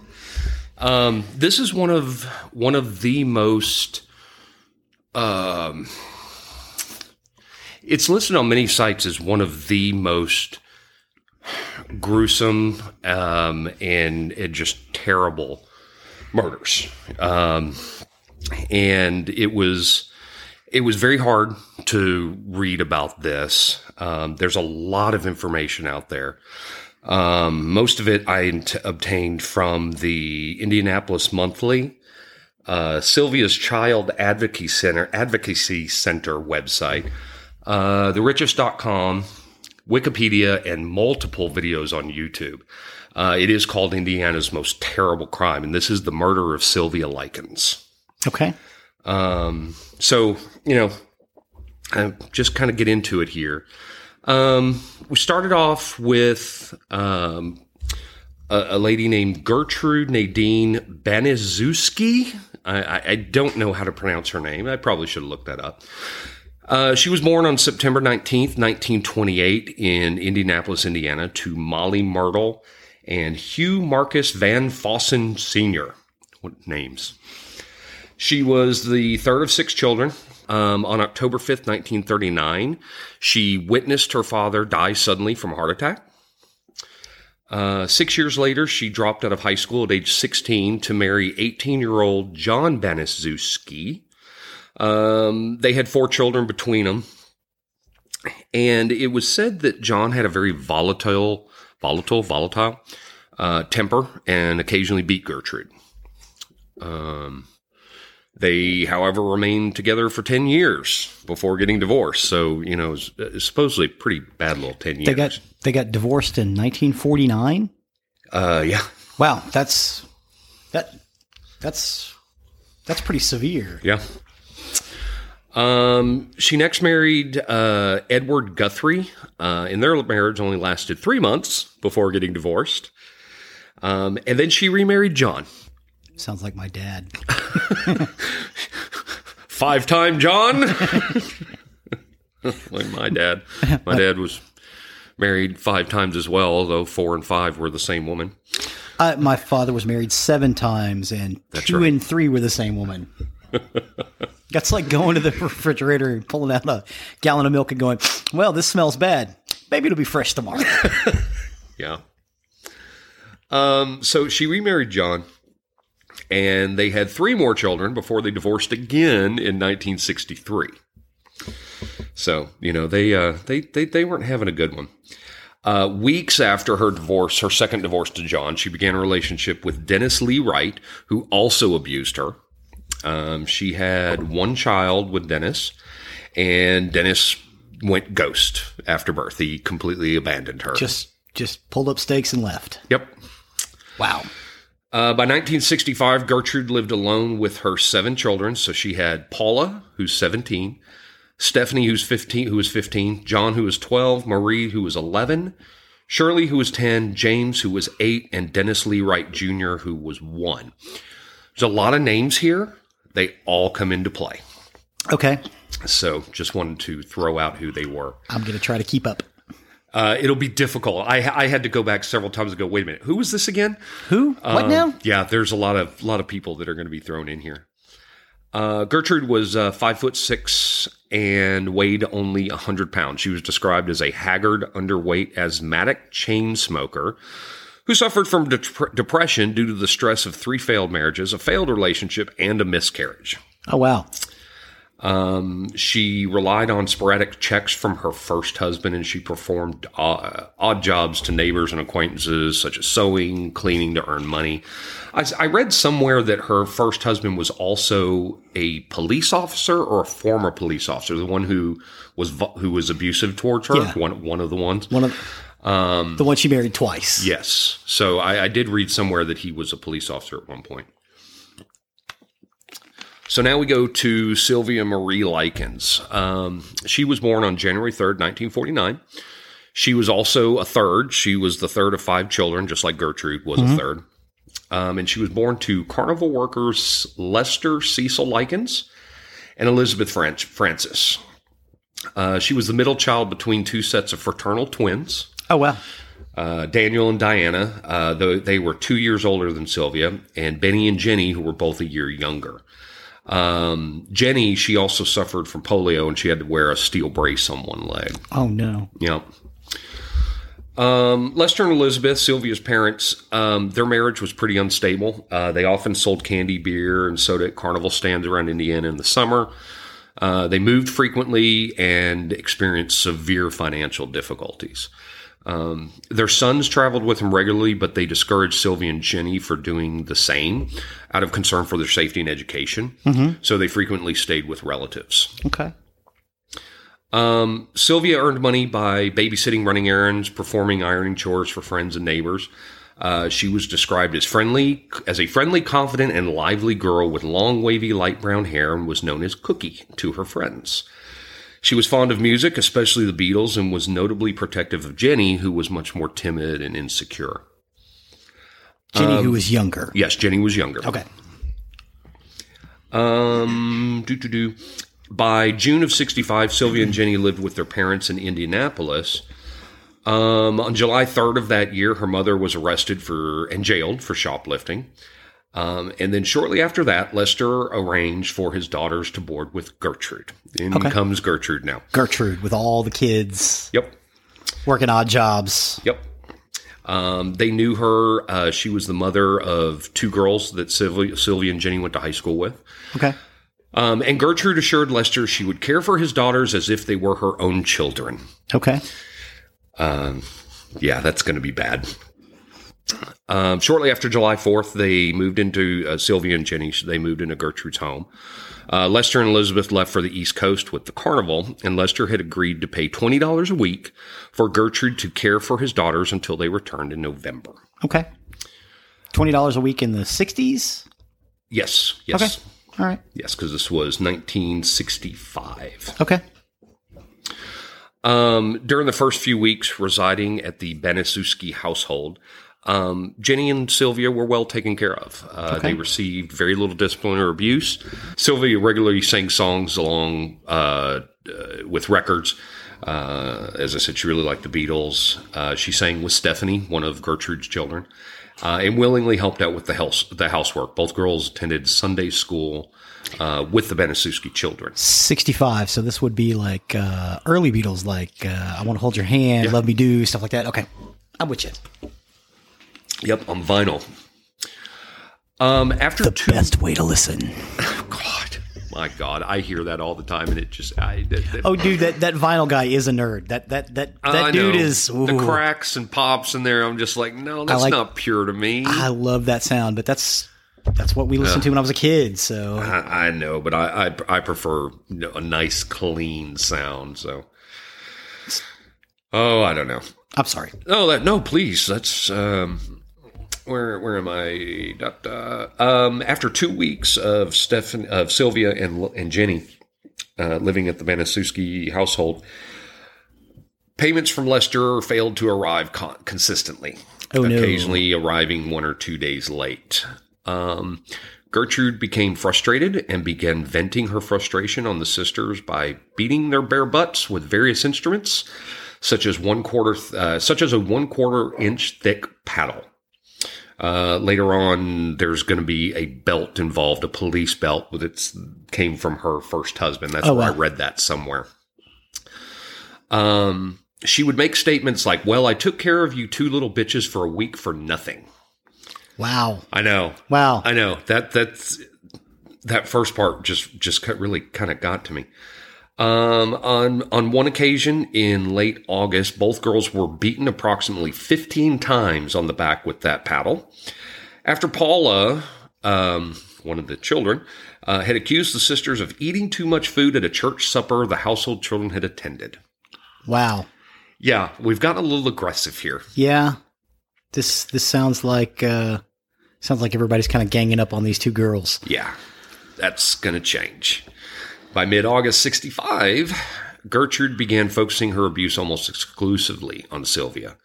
Um, this is one of one of the most. Um, it's listed on many sites as one of the most gruesome um, and, and just terrible murders. Um, and it was it was very hard to read about this. Um, there's a lot of information out there. Um, most of it I obtained from the Indianapolis Monthly, uh, Sylvia's Child Advocacy Center Advocacy Center website, uh, therichest.com, Wikipedia, and multiple videos on YouTube. Uh, it is called Indiana's most terrible crime, and this is the murder of Sylvia Likens. Okay. Um, so, you know, I just kind of get into it here. Um, we started off with um, a, a lady named Gertrude Nadine Baniszewski. I, I, I don't know how to pronounce her name. I probably should have looked that up. Uh, she was born on September 19th, 1928, in Indianapolis, Indiana, to Molly Myrtle and Hugh Marcus Van Fossen Sr. What names? She was the third of six children. Um, on October 5th, 1939, she witnessed her father die suddenly from a heart attack. Uh, six years later, she dropped out of high school at age 16 to marry 18 year old John Baniszewski. Um, they had four children between them. And it was said that John had a very volatile, volatile, volatile uh, temper and occasionally beat Gertrude. Um, they, however, remained together for 10 years before getting divorced. So, you know, it's, it's supposedly a pretty bad little 10 years. They got they got divorced in 1949. uh, yeah. Wow, that's that that's that's pretty severe. Yeah. Um, she next married uh, Edward Guthrie, uh, and their marriage only lasted three months before getting divorced. Um, and then she remarried John, Sounds like my dad. five time John. like my dad. My dad was married five times as well, although four and five were the same woman. Uh, my father was married seven times, and two right. and three were the same woman. That's like going to the refrigerator and pulling out a gallon of milk and going, "Well, this smells bad. Maybe it'll be fresh tomorrow." Yeah. Um, so she remarried John, and they had three more children before they divorced again in 1963. So you know they uh, they, they they weren't having a good one. Uh, weeks after her divorce, her second divorce to John, she began a relationship with Dennis Lee Wright, who also abused her. Um, she had one child with Dennis, and Dennis went ghost after birth. He completely abandoned her. just just pulled up stakes and left. yep. Wow. Uh, by 1965, Gertrude lived alone with her seven children. So she had Paula, who's 17, Stephanie, who's 15, who was 15, John, who was 12, Marie, who was 11, Shirley, who was 10, James, who was 8, and Dennis Lee Wright Jr., who was 1. There's a lot of names here. They all come into play. Okay. So just wanted to throw out who they were. I'm going to try to keep up. Uh, it'll be difficult. I, I had to go back several times and go, wait a minute, who was this again? Who? What Um, now? Yeah, there's a lot of lot of people that are going to be thrown in here. Uh, Gertrude was uh, five foot six and weighed only hundred pounds. She was described as a haggard, underweight, asthmatic chain smoker who suffered from dep- depression due to the stress of three failed marriages, a failed relationship, and a miscarriage. Oh, wow. Um, she relied on sporadic checks from her first husband, and she performed uh, odd jobs to neighbors and acquaintances, such as sewing, cleaning, to earn money. I, I read somewhere that her first husband was also a police officer or a former police officer, the one who was who was abusive towards her. Yeah. One one of the ones. One of Um, the one she married twice. Yes. So I, I did read somewhere that he was a police officer at one point. So now we go to Sylvia Marie Likens. Um, she was born on January 3rd, 1949. She was also a third. She was the third of five children, just like Gertrude was a third. Um, and she was born to carnival workers Lester Cecil Likens and Elizabeth French, Francis. Uh, she was the middle child between two sets of fraternal twins Oh, wow. uh, Daniel and Diana, uh, though they were two years older than Sylvia, and Benny and Jenny, who were both a year younger. Um, Jenny, she also suffered from polio, and she had to wear a steel brace on one leg. Oh, no. Yeah. Um, Lester and Elizabeth, Sylvia's parents, um, their marriage was pretty unstable. Uh, they often sold candy, beer, and soda at carnival stands around Indiana in the summer. Uh, they moved frequently and experienced severe financial difficulties. Um, their sons traveled with them regularly, but they discouraged Sylvia and Jenny for doing the same out of concern for their safety and education. So they frequently stayed with relatives. Okay. Um, Sylvia earned money by babysitting, running errands, performing ironing chores for friends and neighbors. Uh, she was described as friendly, as a friendly, confident, and lively girl with long, wavy, light brown hair, and was known as Cookie to her friends. She was fond of music, especially the Beatles, and was notably protective of Jenny, who was much more timid and insecure. Jenny, who was younger. Yes, Jenny was younger. Okay. Um, do do do. By June of '65, Sylvia and Jenny lived with their parents in Indianapolis. Um, on July 3rd of that year, her mother was arrested for and jailed for shoplifting. Um, and then shortly after that, Lester arranged for his daughters to board with Gertrude. In Okay. comes Gertrude now. Gertrude with all the kids Yep. working odd jobs. Yep. Um, they knew her. Uh, she was the mother of two girls that Sylvia, Sylvia and Jenny went to high school with. Okay. Um, and Gertrude assured Lester she would care for his daughters as if they were her own children. Okay. Um, yeah, that's going to be bad. Um, shortly after July 4th, they moved into uh, Sylvia and Jenny. They moved into Gertrude's home. Uh, Lester and Elizabeth left for the East Coast with the carnival, and Lester had agreed to pay $20 a week for Gertrude to care for his daughters until they returned in November. Okay. Twenty dollars a week in the sixties. Yes, yes, Okay. All right. yes, because this was 1965. Okay. Um, during the first few weeks residing at the Benisuski household, um, Jenny and Sylvia were well taken care of. Uh, Okay. They received very little discipline or abuse. Sylvia regularly sang songs along uh, uh, with records. Uh, as I said, she really liked the Beatles. Uh, she sang with Stephanie, one of Gertrude's children, uh, and willingly helped out with the house the housework. Both girls attended Sunday school uh, with the Benisuski children. Sixty-five. So this would be like uh, early Beatles, like uh, "I Want to Hold Your Hand," "Love Me Do," stuff like that. Okay. I'm with you. Yep, on vinyl. Um, after The two, best way to listen. Oh God, my God, I hear that all the time, and it just, I, that, that, Oh, dude, that, that vinyl guy is a nerd. That that that that I dude know. is. the cracks and pops in there. I'm just like, no, that's like- not pure to me. I love that sound, but that's that's what we listened to when I was a kid. So I, I know, but I, I, I prefer a nice, clean sound. So, oh, I don't know. I'm sorry. Oh, that no, please. That's um, where where am I? Da, da. Um, after two weeks of Stephan of Sylvia and and Jenny uh, living at the Baniszewski household. Payments from Lester failed to arrive con- consistently, Oh, no. occasionally arriving one or two days late. Um, Gertrude became frustrated and began venting her frustration on the sisters by beating their bare butts with various instruments, such as one quarter, uh, such as a one quarter inch thick paddle. Uh, later on, there's going to be a belt involved, a police belt, its came from her first husband. That's Oh, where I read that somewhere. Um, she would make statements like, "Well, I took care of you two little bitches for a week for nothing." Wow. I know, Wow. I know that that's that first part just just really kind of got to me. Um, on on one occasion in late August, both girls were beaten approximately 15 times on the back with that paddle. After Paula, um, one of the children, uh, had accused the sisters of eating too much food at a church supper the household children had attended. wow. Yeah, we've gotten a little aggressive here. Yeah. This this sounds like uh sounds like everybody's kind of ganging up on these two girls. Yeah, that's going to change. By mid August 65, Gertrude began focusing her abuse almost exclusively on Sylvia.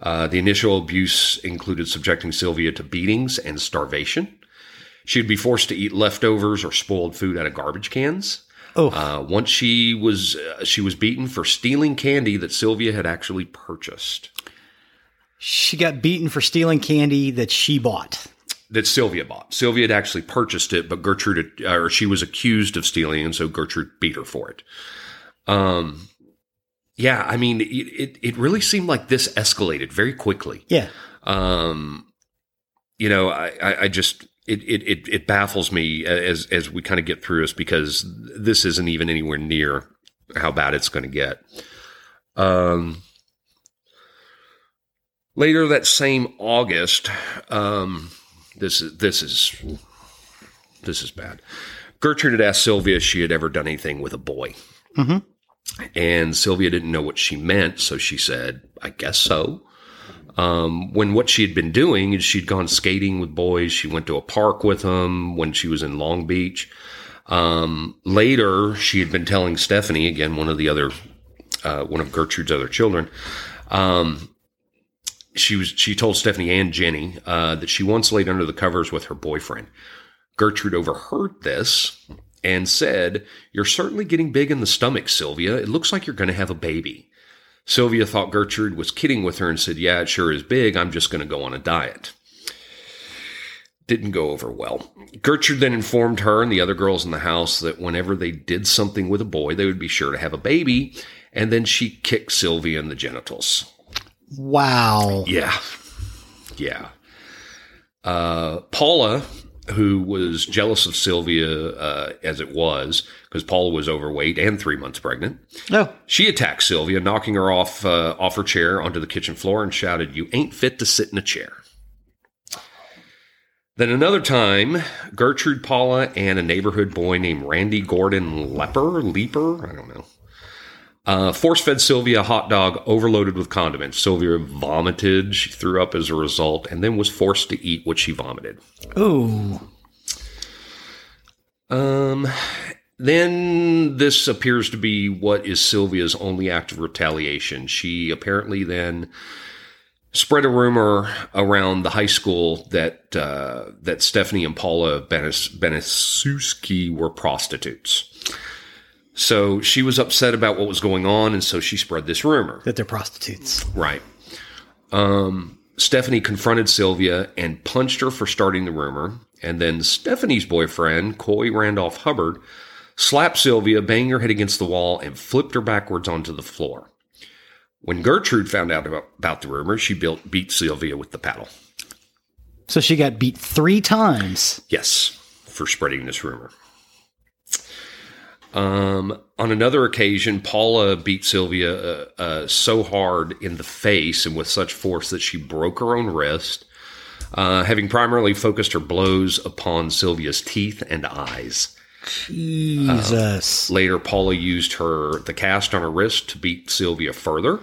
Uh, the initial abuse included subjecting Sylvia to beatings and starvation. She would be forced to eat leftovers or spoiled food out of garbage cans. Oh. Uh, once she was uh, she was beaten for stealing candy that Sylvia had actually purchased. She got beaten for stealing candy that she bought. That Sylvia bought. Sylvia had actually purchased it, but Gertrude, had, or she was accused of stealing, and so Gertrude beat her for it. Um, yeah, I mean, it, it, it really seemed like this escalated very quickly. Yeah. Um, you know, I, I, I just, it, it, it, it baffles me as, as we kind of get through this because this isn't even anywhere near how bad it's going to get. Um, later that same August, um, this is this is this is bad. Gertrude had asked Sylvia if she had ever done anything with a boy, Mhm. and Sylvia didn't know what she meant, so she said, "I guess so." Um, when what she had been doing is she'd gone skating with boys. She went to a park with them when she was in Long Beach. Um, later, she had been telling Stephanie again, one of the other, uh, one of Gertrude's other children. Um, she was she told Stephanie and Jenny uh, that she once laid under the covers with her boyfriend. Gertrude overheard this and said, "You're certainly getting big in the stomach, Sylvia. It looks like you're going to have a baby." Sylvia thought Gertrude was kidding with her and said, "Yeah, it sure is big. I'm just going to go on a diet." Didn't go over well. Gertrude then informed her and the other girls in the house that whenever they did something with a boy, they would be sure to have a baby, and then she kicked Sylvia in the genitals. Wow. Yeah. Yeah. Uh, Paula, who was jealous of Sylvia uh, as it was, because Paula was overweight and three months pregnant, Oh. she attacked Sylvia, knocking her off uh, off her chair onto the kitchen floor and shouted, "You ain't fit to sit in a chair." Then another time, Gertrude Paula and a neighborhood boy named Randy Gordon Lepper, Leaper, I don't know, uh, force fed Sylvia a hot dog overloaded with condiments. Sylvia vomited. She threw up as a result and then was forced to eat what she vomited. Ooh. Um, then this appears to be what is Sylvia's only act of retaliation. She apparently then spread a rumor around the high school that uh, that Stephanie and Paula Benes- Benasuski were prostitutes. So she was upset about what was going on, and so she spread this rumor. That they're prostitutes. Right. Um, Stephanie confronted Sylvia and punched her for starting the rumor. And then Stephanie's boyfriend, Coy Randolph Hubbard, slapped Sylvia, banged her head against the wall, and flipped her backwards onto the floor. When Gertrude found out about, about the rumor, she built, beat Sylvia with the paddle. So she got beat three times. Yes, for spreading this rumor. Um, on another occasion, Paula beat Sylvia uh, uh, so hard in the face and with such force that she broke her own wrist, uh, having primarily focused her blows upon Sylvia's teeth and eyes. Jesus. Later, Paula used her the cast on her wrist to beat Sylvia further.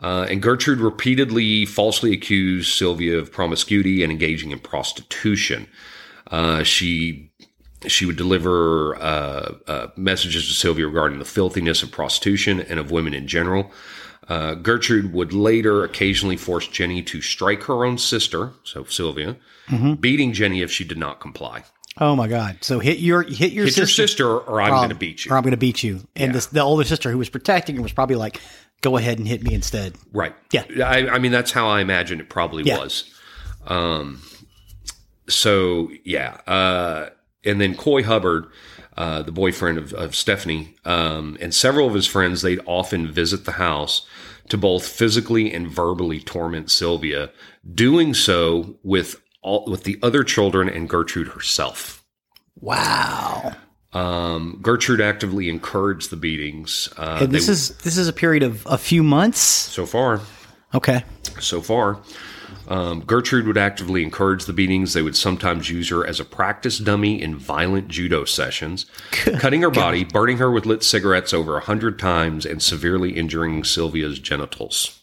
Uh, and Gertrude repeatedly falsely accused Sylvia of promiscuity and engaging in prostitution. Uh, she she would deliver uh, uh, messages to Sylvia regarding the filthiness of prostitution and of women in general. Uh, Gertrude would later occasionally force Jenny to strike her own sister, so Sylvia, beating Jenny if she did not comply. Oh my God! So hit your hit your Hit sister, your sister, or I'm going to beat you. or I'm going to beat you. And Yeah. this, the older sister who was protecting her was probably like, "Go ahead and hit me instead." Right. Yeah. I, I mean, that's how I imagine it probably Yeah. was. Um, so yeah. Uh, and then Coy Hubbard, uh, the boyfriend of, of Stephanie, um, and several of his friends, they'd often visit the house to both physically and verbally torment Sylvia, doing so with all, with the other children and Gertrude herself. Wow! Um, Gertrude actively encouraged the beatings. Uh, And this they- is this is a period of a few months. so far. Okay. so far. Um, Gertrude would actively encourage the beatings. They would sometimes use her as a practice dummy in violent judo sessions, cutting her body, burning her with lit cigarettes over a hundred times, and severely injuring Sylvia's genitals.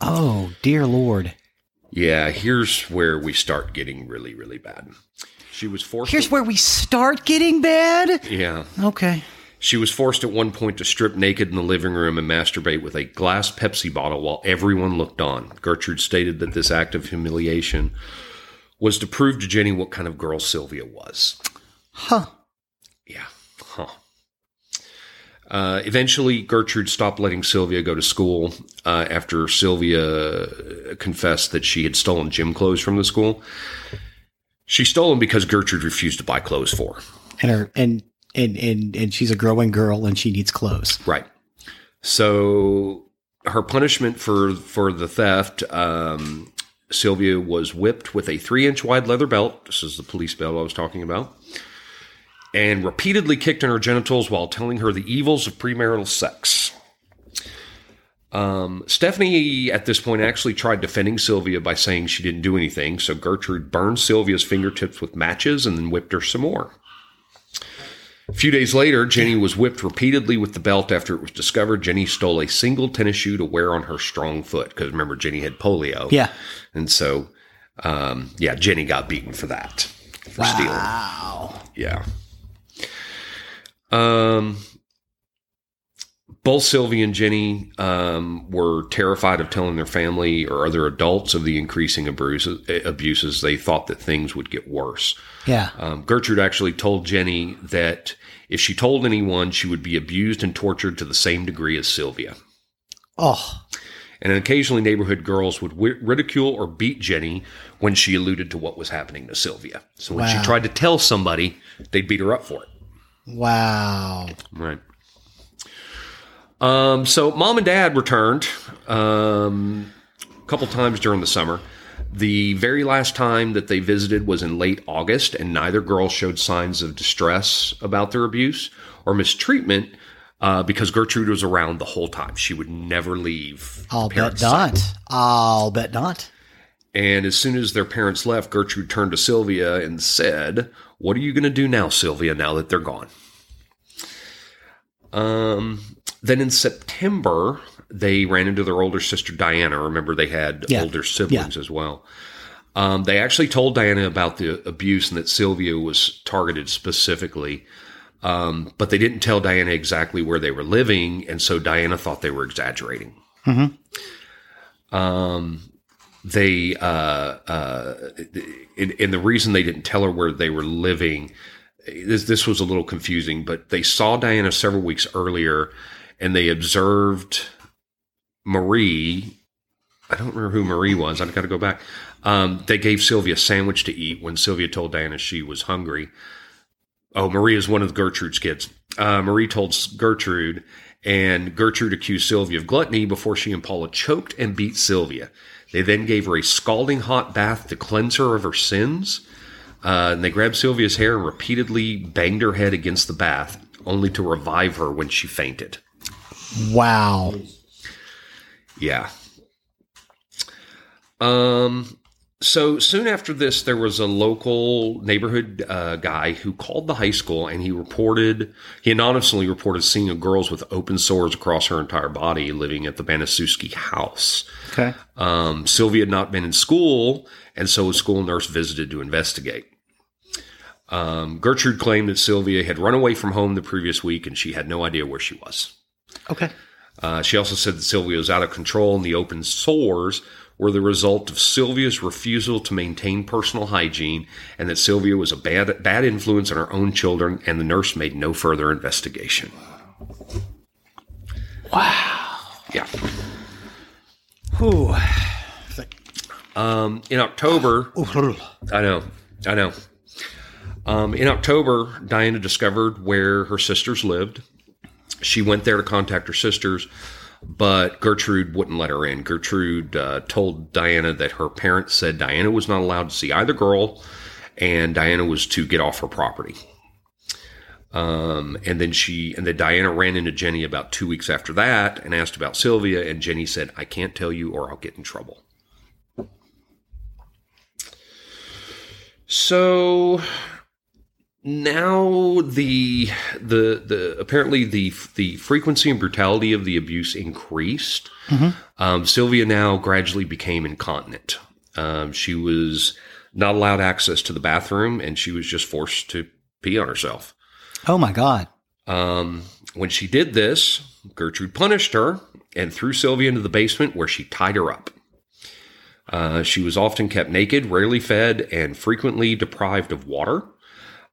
Oh dear Lord! Yeah, here's where we start getting really, really bad. She was forced. Here's where we start getting bad. yeah, Okay. She was forced at one point to strip naked in the living room and masturbate with a glass Pepsi bottle while everyone looked on. Gertrude stated that this act of humiliation was to prove to Jenny what kind of girl Sylvia was. Huh. Yeah. Huh. Uh, eventually, Gertrude stopped letting Sylvia go to school uh, after Sylvia confessed that she had stolen gym clothes from the school. She stole them because Gertrude refused to buy clothes for her. And her and and and and she's a growing girl and she needs clothes. Right. So her punishment for for the theft, um, Sylvia was whipped with a three inch wide leather belt. This is the police belt I was talking about. And repeatedly kicked in her genitals while telling her the evils of premarital sex. Um, Stephanie, at this point, actually tried defending Sylvia by saying she didn't do anything. So Gertrude burned Sylvia's fingertips with matches and then whipped her some more. A few days later, Jenny was whipped repeatedly with the belt after it was discovered Jenny stole a single tennis shoe to wear on her strong foot. Because remember, Jenny had polio. Yeah. And so, um, yeah, Jenny got beaten for that, for stealing. Wow. Yeah. Um, both Sylvie and Jenny um, were terrified of telling their family or other adults of the increasing abuses. abuses. They thought that things would get worse. Yeah. Um, Gertrude actually told Jenny that if she told anyone, she would be abused and tortured to the same degree as Sylvia. Oh. And occasionally, neighborhood girls would wi- ridicule or beat Jenny when she alluded to what was happening to Sylvia. So when Wow. she tried to tell somebody, they'd beat her up for it. Wow. Right. Um, so mom and dad returned um, a couple times during the summer. The very last time that they visited was in late August, and neither girl showed signs of distress about their abuse or mistreatment uh, because Gertrude was around the whole time. She would never leave. I'll bet parents' side. not. I'll bet not. And as soon as their parents left, Gertrude turned to Sylvia and said, What are you going to do now, Sylvia, now that they're gone? Um, then in September, they ran into their older sister, Diana. Remember, they had Yeah. older siblings as well. Um, they actually told Diana about the abuse and that Sylvia was targeted specifically. Um, but they didn't tell Diana exactly where they were living. And so Diana thought they were exaggerating. Um, they uh, uh, and, and the reason they didn't tell her where they were living this this was a little confusing but they saw diana several weeks earlier and they observed marie. I don't remember who marie was. I've got to go back. Um, they gave sylvia a sandwich to eat when sylvia told diana she was hungry. Oh marie is one of gertrude's kids. Uh, marie told gertrude and gertrude accused sylvia of gluttony before she and paula choked and beat sylvia. They then gave her a scalding hot bath to cleanse her of her sins. Uh, and they grabbed Sylvia's hair and repeatedly banged her head against the bath, only to revive her when she fainted. Wow. Yeah. Um. So soon after this, there was a local neighborhood uh, guy who called the high school and he reported, he anonymously reported seeing a girl with open sores across her entire body living at the Banasuski house. Okay. Um, Sylvia had not been in school, and so a school nurse visited to investigate. Um, Gertrude claimed that Sylvia had run away from home the previous week and she had no idea where she was. Okay. Uh, she also said that Sylvia was out of control and the open sores were the result of Sylvia's refusal to maintain personal hygiene and that Sylvia was a bad, bad influence on her own children and the nurse made no further investigation. Wow. Yeah. Whew. Um, in October, I know, I know. Um, in October, Diana discovered where her sisters lived. She went there to contact her sisters, but Gertrude wouldn't let her in. Gertrude uh, told Diana that her parents said Diana was not allowed to see either girl, and Diana was to get off her property. Um, and then she and then Diana ran into Jenny about two weeks after that and asked about Sylvia, and Jenny said, "I can't tell you, or I'll get in trouble." So now the the the apparently the the frequency and brutality of the abuse increased. Um, Sylvia now gradually became incontinent. Um, she was not allowed access to the bathroom, and she was just forced to pee on herself. Oh my God. Um, when she did this, Gertrude punished her and threw Sylvia into the basement where she tied her up. Uh, she was often kept naked, rarely fed, and frequently deprived of water.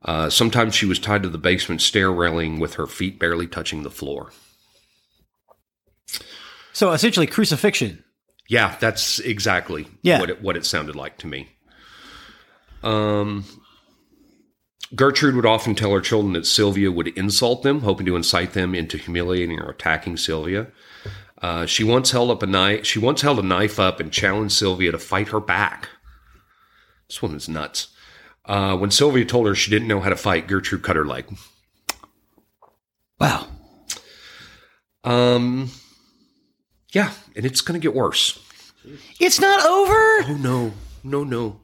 Uh, sometimes she was tied to the basement stair railing with her feet barely touching the floor. So essentially crucifixion. Yeah, that's exactly Yeah. what it, what it sounded like to me. Um, Gertrude would often tell her children that Sylvia would insult them, hoping to incite them into humiliating or attacking Sylvia. Uh, she once held up a knife. She once held a knife up and challenged Sylvia to fight her back. This woman's nuts. Uh, when Sylvia told her she didn't know how to fight, Gertrude cut her leg. Wow. Um, yeah, and it's going to get worse. It's not over. Oh no, no, no.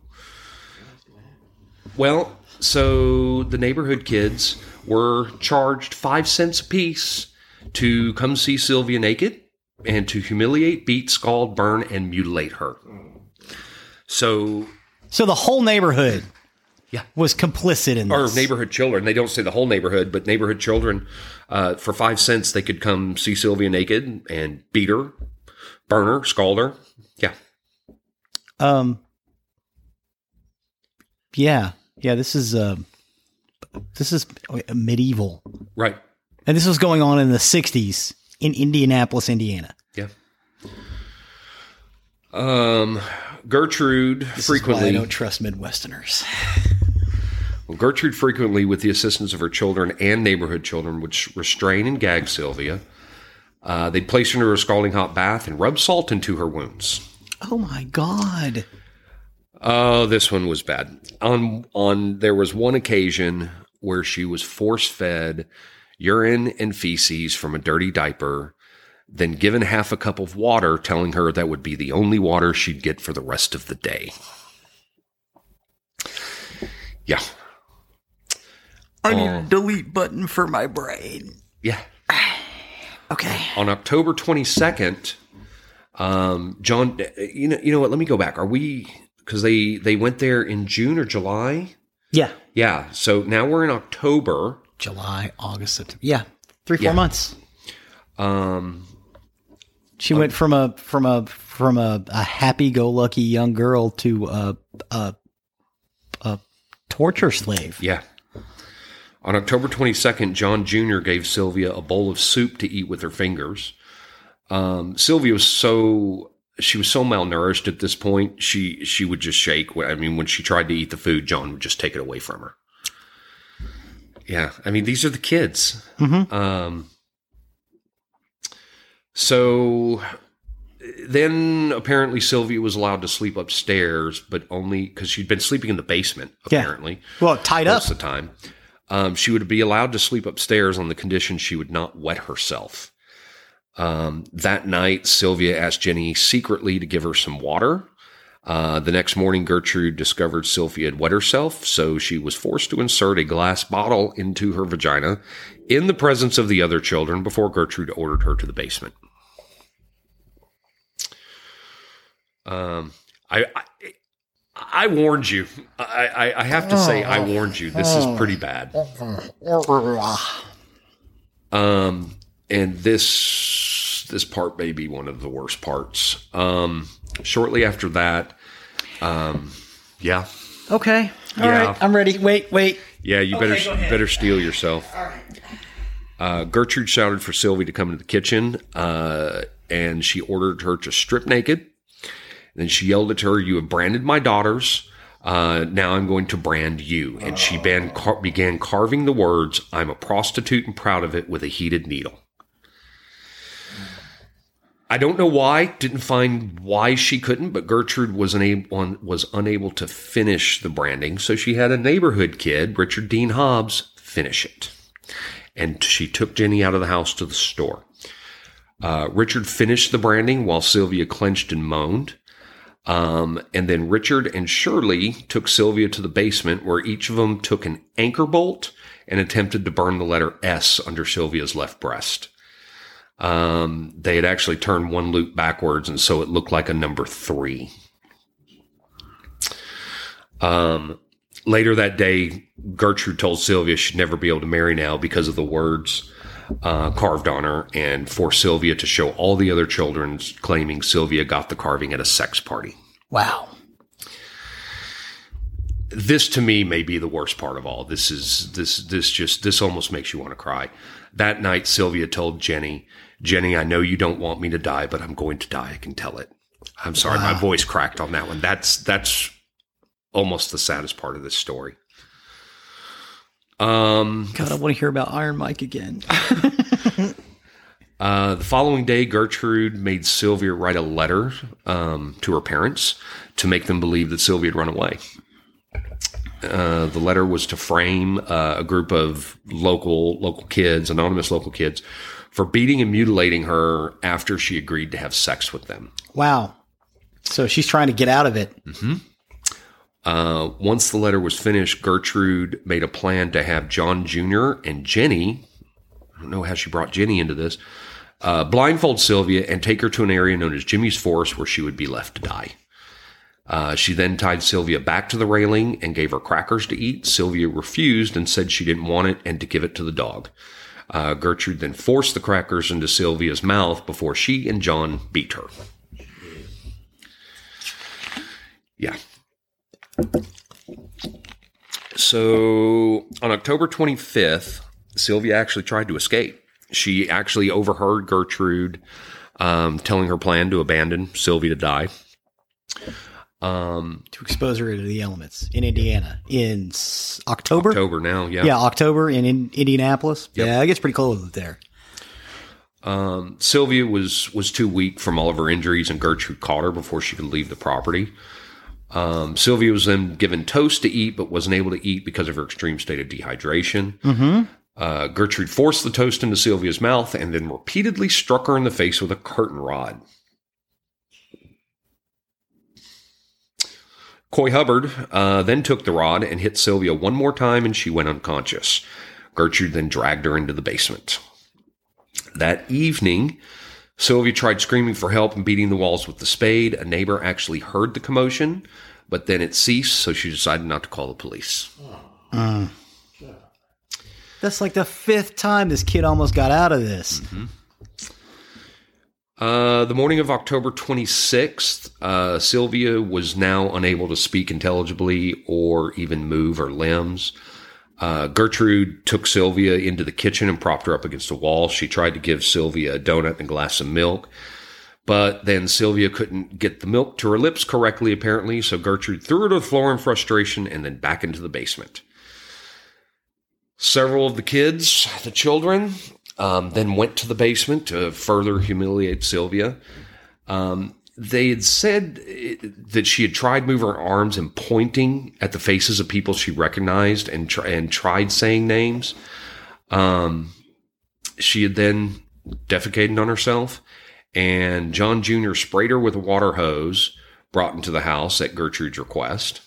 Well, so the neighborhood kids were charged five cents apiece to come see Sylvia naked and to humiliate, beat, scald, burn, and mutilate her. So, So the whole neighborhood Yeah. was complicit in this. or this. neighborhood children, they don't say the whole neighborhood, but neighborhood children, uh, for five cents, they could come see Sylvia naked and beat her, burn her, scald her. Yeah. Um. Yeah, yeah. This is uh, this is medieval, Right. and this was going on in the '60s in Indianapolis, Indiana. Yeah. Um, Gertrude This is why I frequently, don't trust Midwesterners. well, Gertrude frequently, with the assistance of her children and neighborhood children, would restrain and gag Sylvia. Uh, they'd place her into a scalding hot bath and rub salt into her wounds. Oh my god! Oh, this one was bad. On on there was one occasion where she was force fed urine and feces from a dirty diaper, then given half a cup of water, telling her that would be the only water she'd get for the rest of the day. Yeah, I need a delete button for my brain. yeah. Okay. On October twenty second, um, John, you know, you know what? Let me go back. Are we? Because they they went there in June or July. Yeah. Yeah. So now we're in October. July, August, September. Yeah, three, four Yeah. months. Um, She went from a from a from a, a happy-go-lucky young girl to a a, a torture slave. Yeah. On October 22nd, John Jr. gave Sylvia a bowl of soup to eat with her fingers. Um, Sylvia was so she was so malnourished at this point. She she would just shake. I mean, when she tried to eat the food, John would just take it away from her. Yeah, I mean, these are the kids. Mhm. Um, so then apparently Sylvia was allowed to sleep upstairs, but only because she'd been sleeping in the basement. Yeah. Apparently, Well, tied up. most of the time. Um, she would be allowed to sleep upstairs on the condition she would not wet herself. Um, that night, Sylvia asked Jenny secretly to give her some water. Uh, the next morning, Gertrude discovered Sylvia had wet herself, so she was forced to insert a glass bottle into her vagina in the presence of the other children before Gertrude ordered her to the basement. Um, I, I I warned you. I, I, I have to say, I warned you. This is pretty bad. Um, and this this part may be one of the worst parts. Um, shortly after that, um, yeah, Okay. all right. Yeah. I'm ready. Wait, wait. yeah, you better better steel yourself. All right. Uh, Gertrude shouted for Sylvie to come into the kitchen, uh, and she ordered her to strip naked. Then she yelled at her, "You have branded my daughters. Uh, now I'm going to brand you." And she began, car- began carving the words, "I'm a prostitute and proud of it," with a heated needle. I don't know why. Didn't find why she couldn't, but Gertrude was unable was unable to finish the branding, so she had a neighborhood kid, Richard Dean Hobbs, finish it and she took Jenny out of the house to the store. Uh, Richard finished the branding while Sylvia clenched and moaned. Um, and then Richard and Shirley took Sylvia to the basement where each of them took an anchor bolt and attempted to burn the letter S under Sylvia's left breast. Um, they had actually turned one loop backwards, and so it looked like a number three. Um, later that day, Gertrude told Sylvia she'd never be able to marry now because of the words uh, carved on her, and for Sylvia to show all the other children claiming Sylvia got the carving at a sex party. Wow. This to me may be the worst part of all. This is this this just this almost makes you want to cry. That night, Sylvia told Jenny, "Jenny, I know you don't want me to die, but I'm going to die. I can tell it." I'm sorry, my voice cracked on that one. That's that's almost the saddest part of this story. Um, God, I want to hear about Iron Mike again. Uh, the following day, Gertrude made Sylvia write a letter um, to her parents to make them believe that Sylvia had run away. Uh, the letter was to frame uh, a group of local local kids, anonymous local kids, for beating and mutilating her after she agreed to have sex with them. Wow. So she's trying to get out of it. Uh, once the letter was finished, Gertrude made a plan to have John Jr. and Jenny, I don't know how she brought Jenny into this, uh, blindfold Sylvia and take her to an area known as Jimmy's Forest where she would be left to die. Uh, she then tied Sylvia back to the railing and gave her crackers to eat. Sylvia refused and said she didn't want it and to give it to the dog. Uh, Gertrude then forced the crackers into Sylvia's mouth before she and John beat her. Yeah. So on October 25th, Sylvia actually tried to escape. She actually overheard Gertrude um, telling her plan to abandon Sylvia to die. Um, To expose her to the elements in Indiana in s- October. October now, yeah. Yeah, October in, in Indianapolis. Yep. Yeah, it gets pretty cold there. Um, Sylvia was was too weak from all of her injuries, and Gertrude caught her before she could leave the property. Um, Sylvia was then given toast to eat, but wasn't able to eat because of her extreme state of dehydration. Mm-hmm. Uh, Gertrude forced the toast into Sylvia's mouth and then repeatedly struck her in the face with a curtain rod. Coy Hubbard uh, then took the rod and hit Sylvia one more time, and she went unconscious. Gertrude then dragged her into the basement. That evening, Sylvia tried screaming for help and beating the walls with the spade. A neighbor actually heard the commotion, but then it ceased, so she decided not to call the police. That's like the fifth time this kid almost got out of this. Uh, the morning of October 26th, uh, Sylvia was now unable to speak intelligibly or even move her limbs. Uh, Gertrude took Sylvia into the kitchen and propped her up against a wall. She tried to give Sylvia a donut and a glass of milk, but then Sylvia couldn't get the milk to her lips correctly, apparently, so Gertrude threw her to the floor in frustration and then back into the basement. Several of the kids, the children, um, then went to the basement to further humiliate Sylvia. Um, they had said eh, that she had tried moving her arms and pointing at the faces of people she recognized and tr- and tried saying names. Um, she had then defecated on herself, and John Jr. sprayed her with a water hose brought into the house at Gertrude's request.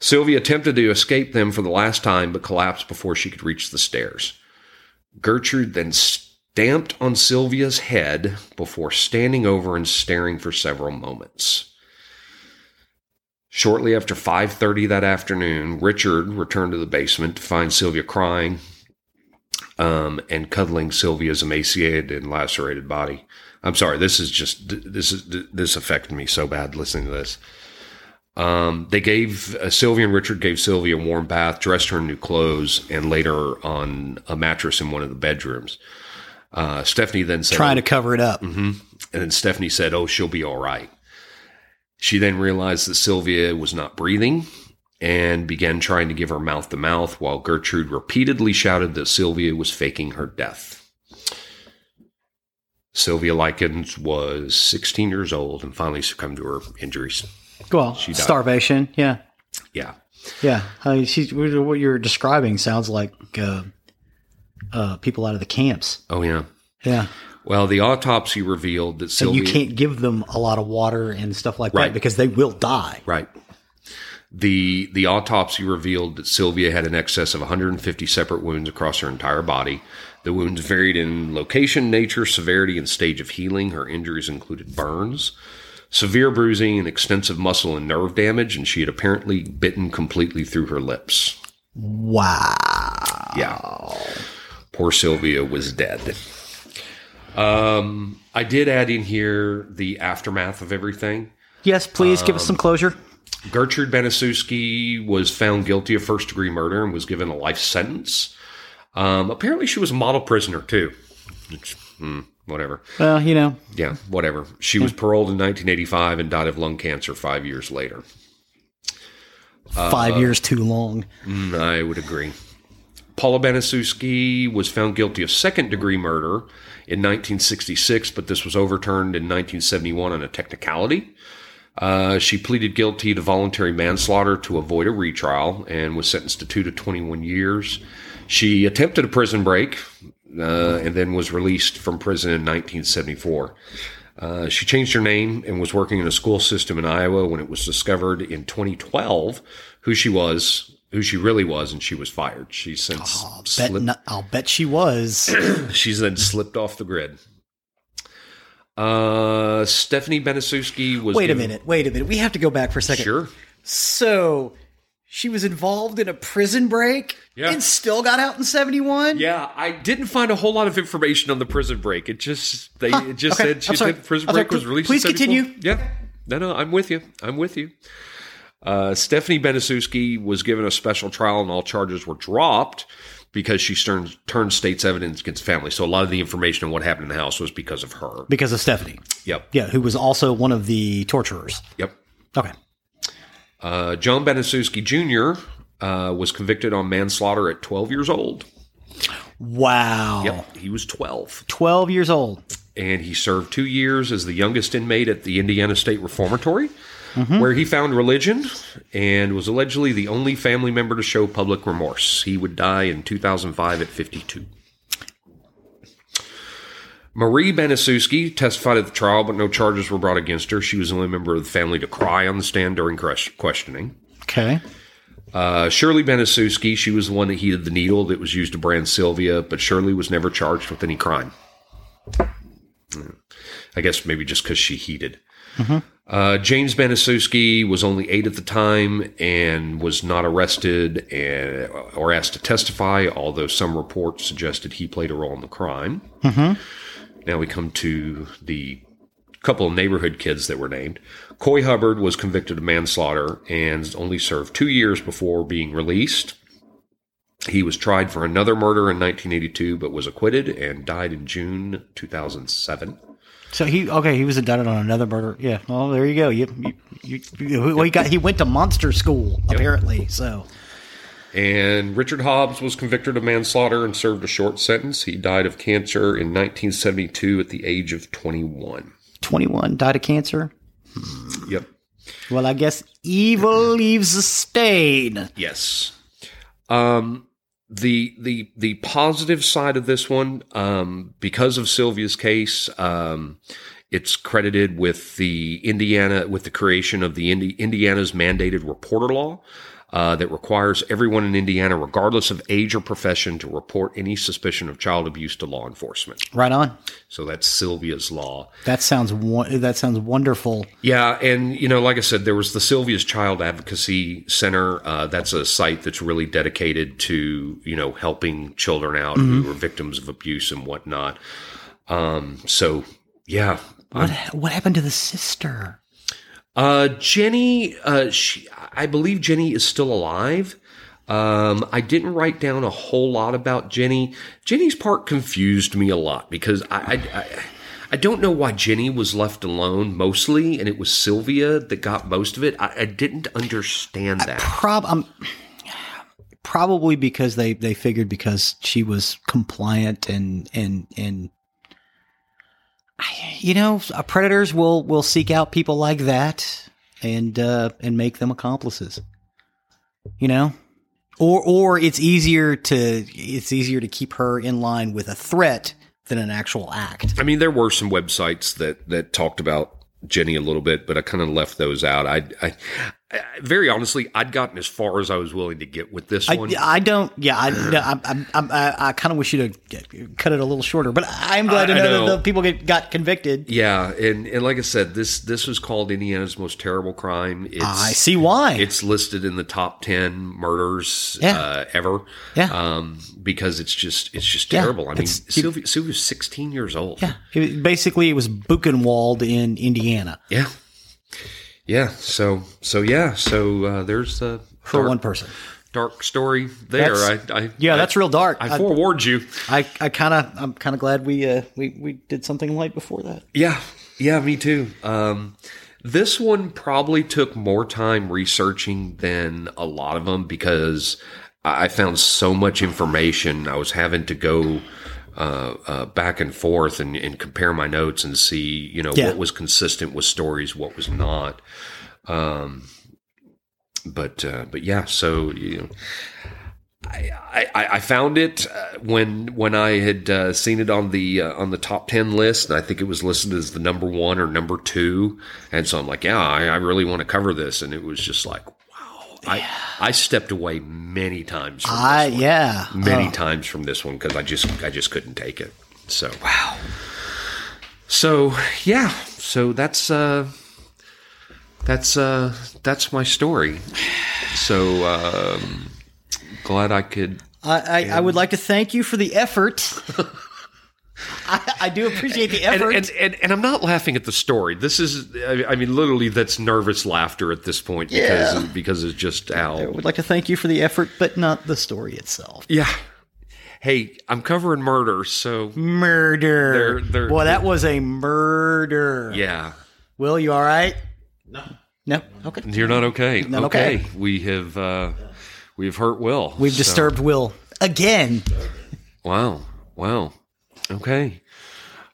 Sylvia attempted to escape them for the last time, but collapsed before she could reach the stairs. Gertrude then stamped on Sylvia's head before standing over and staring for several moments. Shortly after 5:30 that afternoon, Richard returned to the basement to find Sylvia crying um, and cuddling Sylvia's emaciated and lacerated body. I'm sorry, this is just this is this affected me so bad listening to this. Um, they gave uh, Sylvia and Richard gave Sylvia a warm bath, dressed her in new clothes, and laid her on a mattress in one of the bedrooms. Uh, Stephanie then said, Trying to cover it up. hmm And then Stephanie said, Oh, she'll be all right. She then realized that Sylvia was not breathing and began trying to give her mouth to mouth while Gertrude repeatedly shouted that Sylvia was faking her death. Sylvia Likens was 16 years old and finally succumbed to her injuries. Well, she died. starvation. Yeah. Yeah. Yeah. Uh, she's, what you're describing sounds like uh, uh, people out of the camps. Oh, yeah. Yeah. Well, the autopsy revealed that And Sylvia. you can't give them a lot of water and stuff like Right. that because they will die. Right. The the autopsy revealed that Sylvia had an excess of 150 separate wounds across her entire body. The wounds varied in location, nature, severity, and stage of healing. Her injuries included burns, severe bruising, and extensive muscle and nerve damage, and she had apparently bitten completely through her lips. Wow. Yeah. Poor Sylvia was dead. Um, I did add in here the aftermath of everything. Yes, please give us some closure. Gertrude Baniszewski was found guilty of first degree murder and was given a life sentence. Um, apparently, she was a model prisoner too. Which, hmm, whatever. Well, you know, Yeah, whatever. She was paroled in 1985 and died of lung cancer five years later. five years too long. Mm, I would agree. Paula Baniszewski was found guilty of second degree murder in 1966, but this was overturned in 1971 on a technicality. Uh, she pleaded guilty to voluntary manslaughter to avoid a retrial and was sentenced to two to 21 years. She attempted a prison break uh, and then was released from prison in 1974. Uh, she changed her name and was working in a school system in Iowa when it was discovered in 2012 who she was, who she really was, and she was fired. She's since Bet slipped, not, I'll bet she was. she's then slipped off the grid. Uh, Stephanie Baniszewski was. wait a minute. Wait a minute. We have to go back for a second. Sure. So she was involved in a prison break Yeah. and still got out in 71? Yeah, I didn't find a whole lot of information on the prison break. It just they it just okay. said she said prison I'm sorry. break was released. Please in continue. Yeah, no, no, I'm with you. I'm with you. Uh, Stephanie Baniszewski was given a special trial, and all charges were dropped because she turned turned state's evidence against family. So a lot of the information on what happened in the house was because of her. Because of Stephanie. Yep, Yeah, who was also one of the torturers. yep. Okay. Uh, John Baniszewski Jr. Uh, was convicted on manslaughter at 12 years old. Wow. Yep, he was 12. 12 years old. and he served two years as the youngest inmate at the Indiana State Reformatory, where he found religion and was allegedly the only family member to show public remorse. He would die in 2005 at 52. Marie Baniszewski testified at the trial, but no charges were brought against her. She was the only member of the family to cry on the stand during ques- questioning. Okay. Uh, Shirley Baniszewski, she was the one that heated the needle that was used to brand Sylvia, but Shirley was never charged with any crime. I guess maybe just because she heated. Uh, James Baniszewski was only eight at the time and was not arrested and, or asked to testify, although some reports suggested he played a role in the crime. Now we come to the couple of neighborhood kids that were named. Coy Hubbard was convicted of manslaughter and only served two years before being released. He was tried for another murder in 1982, but was acquitted and died in June 2007. So he okay, he was indicted on another murder. Yeah. Well, there you go. You, you, you, well, he got he went to monster school apparently. So And Richard Hobbs was convicted of manslaughter and served a short sentence. He died of cancer in 1972 at the age of 21. 21 died of cancer. Yep. Well, I guess evil leaves a stain. Yes. Um, the the the positive side of this one, um, because of Sylvia's case, um, it's credited with the Indiana with the creation of the Indi- Indiana's mandated reporter law. Uh, that requires everyone in Indiana, regardless of age or profession, to report any suspicion of child abuse to law enforcement. Right on. So that's Sylvia's Law. That sounds that sounds wonderful. Yeah, and you know, like I said, there was the Sylvia's Child Advocacy Center. Uh, that's a site that's really dedicated to you know helping children out who are victims of abuse and whatnot. Um, so yeah, What what happened to the sister? Uh, Jenny, uh, she, I believe Jenny is still alive. Um, I didn't write down a whole lot about Jenny. Jenny's part confused me a lot because I, I, I, I don't know why Jenny was left alone mostly, and it was Sylvia that got most of it. I, I didn't understand that. Prob um, probably because they they figured because she was compliant and and and you know uh, predators will will seek out people like that and uh and make them accomplices. You know, or or it's easier to it's easier to keep her in line with a threat than an actual act. I mean, there were some websites that that talked about Jenny a little bit, but I kind of left those out. I, I, I very honestly, I'd gotten as far as I was willing to get with this I, one. I don't. Yeah, I, I, I, I, I kind of wish you'd have cut it a little shorter, but I'm glad to know, know. that the people get, got convicted. Yeah, and, and like I said, this this was called Indiana's most terrible crime. It's, I see why. It's listed in the top ten murders Yeah. uh, ever. Yeah. um, because it's just it's just Yeah, terrible. I mean, it's- Sylvia, Sylvia's sixteen years old. yeah, it, basically, it was Buchenwald in Indiana yeah, yeah. So so yeah. So uh, there's the for dark, one person. dark story there. I, That's- I Yeah, I- that's real dark. I I, forewarned you. I, I kind of, I'm kind of glad we, uh, we, we did something light before that. Yeah, yeah, me too. Um, this one probably took more time researching than a lot of them because I I found so much information. I was having to go uh, uh, back and forth and, and compare my notes and see, you know, Yeah. what was consistent with stories, what was not. Um, but uh, but yeah, so you know. I, I, I found it uh, when when I had uh, seen it on the uh, on the top ten list, and I think it was listed as the number one or number two, and so I'm like, yeah, I, I really want to cover this, and it was just like, I I stepped away many times. From I, this one. yeah. many Uh, times from this one because I just I just couldn't take it. So wow. So yeah, so that's uh, that's uh, that's my story. So um, glad I could I, I, I would like to thank you for the effort. I, I do appreciate the and, effort. and, and, and I'm not laughing at the story. This is, I I mean, literally, that's nervous laughter at this point because Yeah. because it's just I how. would like to thank you for the effort, but not the story itself. Yeah. Hey, I'm covering murder, so Murder. They're- they're- Boy, that was a murder. yeah. Will, you all right? No. No? Okay. You're not okay. Not okay. okay. We have uh, we've hurt Will. We've So- disturbed Will again. Wow. Wow. Okay.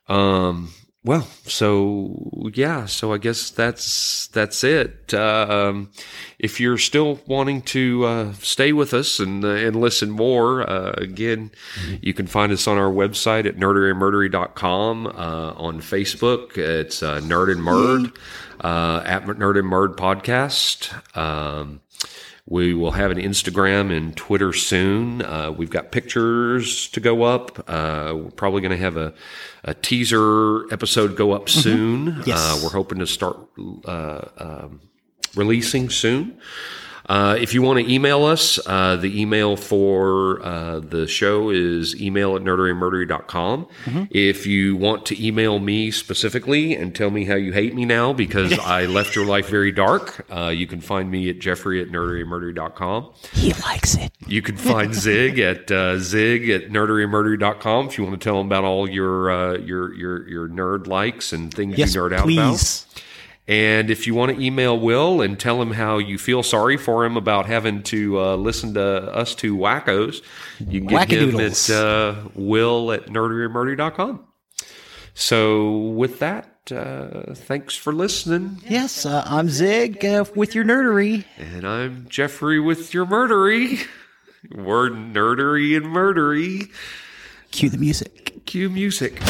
Um. Well, so yeah, so I guess that's that's it. Um, if you're still wanting to uh, stay with us and uh, and listen more, uh, again, you can find us on our website at nerderymurdery.com, uh, on Facebook. It's uh, Nerd and Murd, uh, at Nerd and Murd Podcast. Um, we will have an Instagram and Twitter soon. Uh, we've got pictures to go up. Uh, we're probably going to have a, a teaser episode go up soon. Yes. Uh, we're hoping to start uh, um, releasing soon. Uh, if you want to email us, uh, the email for uh, the show is email at nerderymurdery.com. If you want to email me specifically and tell me how you hate me now because I left your life very dark, uh, you can find me at jeffrey at nerderymurdery.com. He likes it. You can find Zig at uh, zig at nerderymurdery.com if you want to tell him about all your uh, your your your nerd likes and things Yes, you nerd out about. And if you want to email Will and tell him how you feel sorry for him about having to uh, listen to us two wackos, you can get him at uh, will at nerderymurdery.com. So with that, uh, thanks for listening. Yes, uh, I'm Zig uh, with your nerdery. And I'm Geoffrey with your murdery. We're nerdery and murdery. Cue the music. Cue music.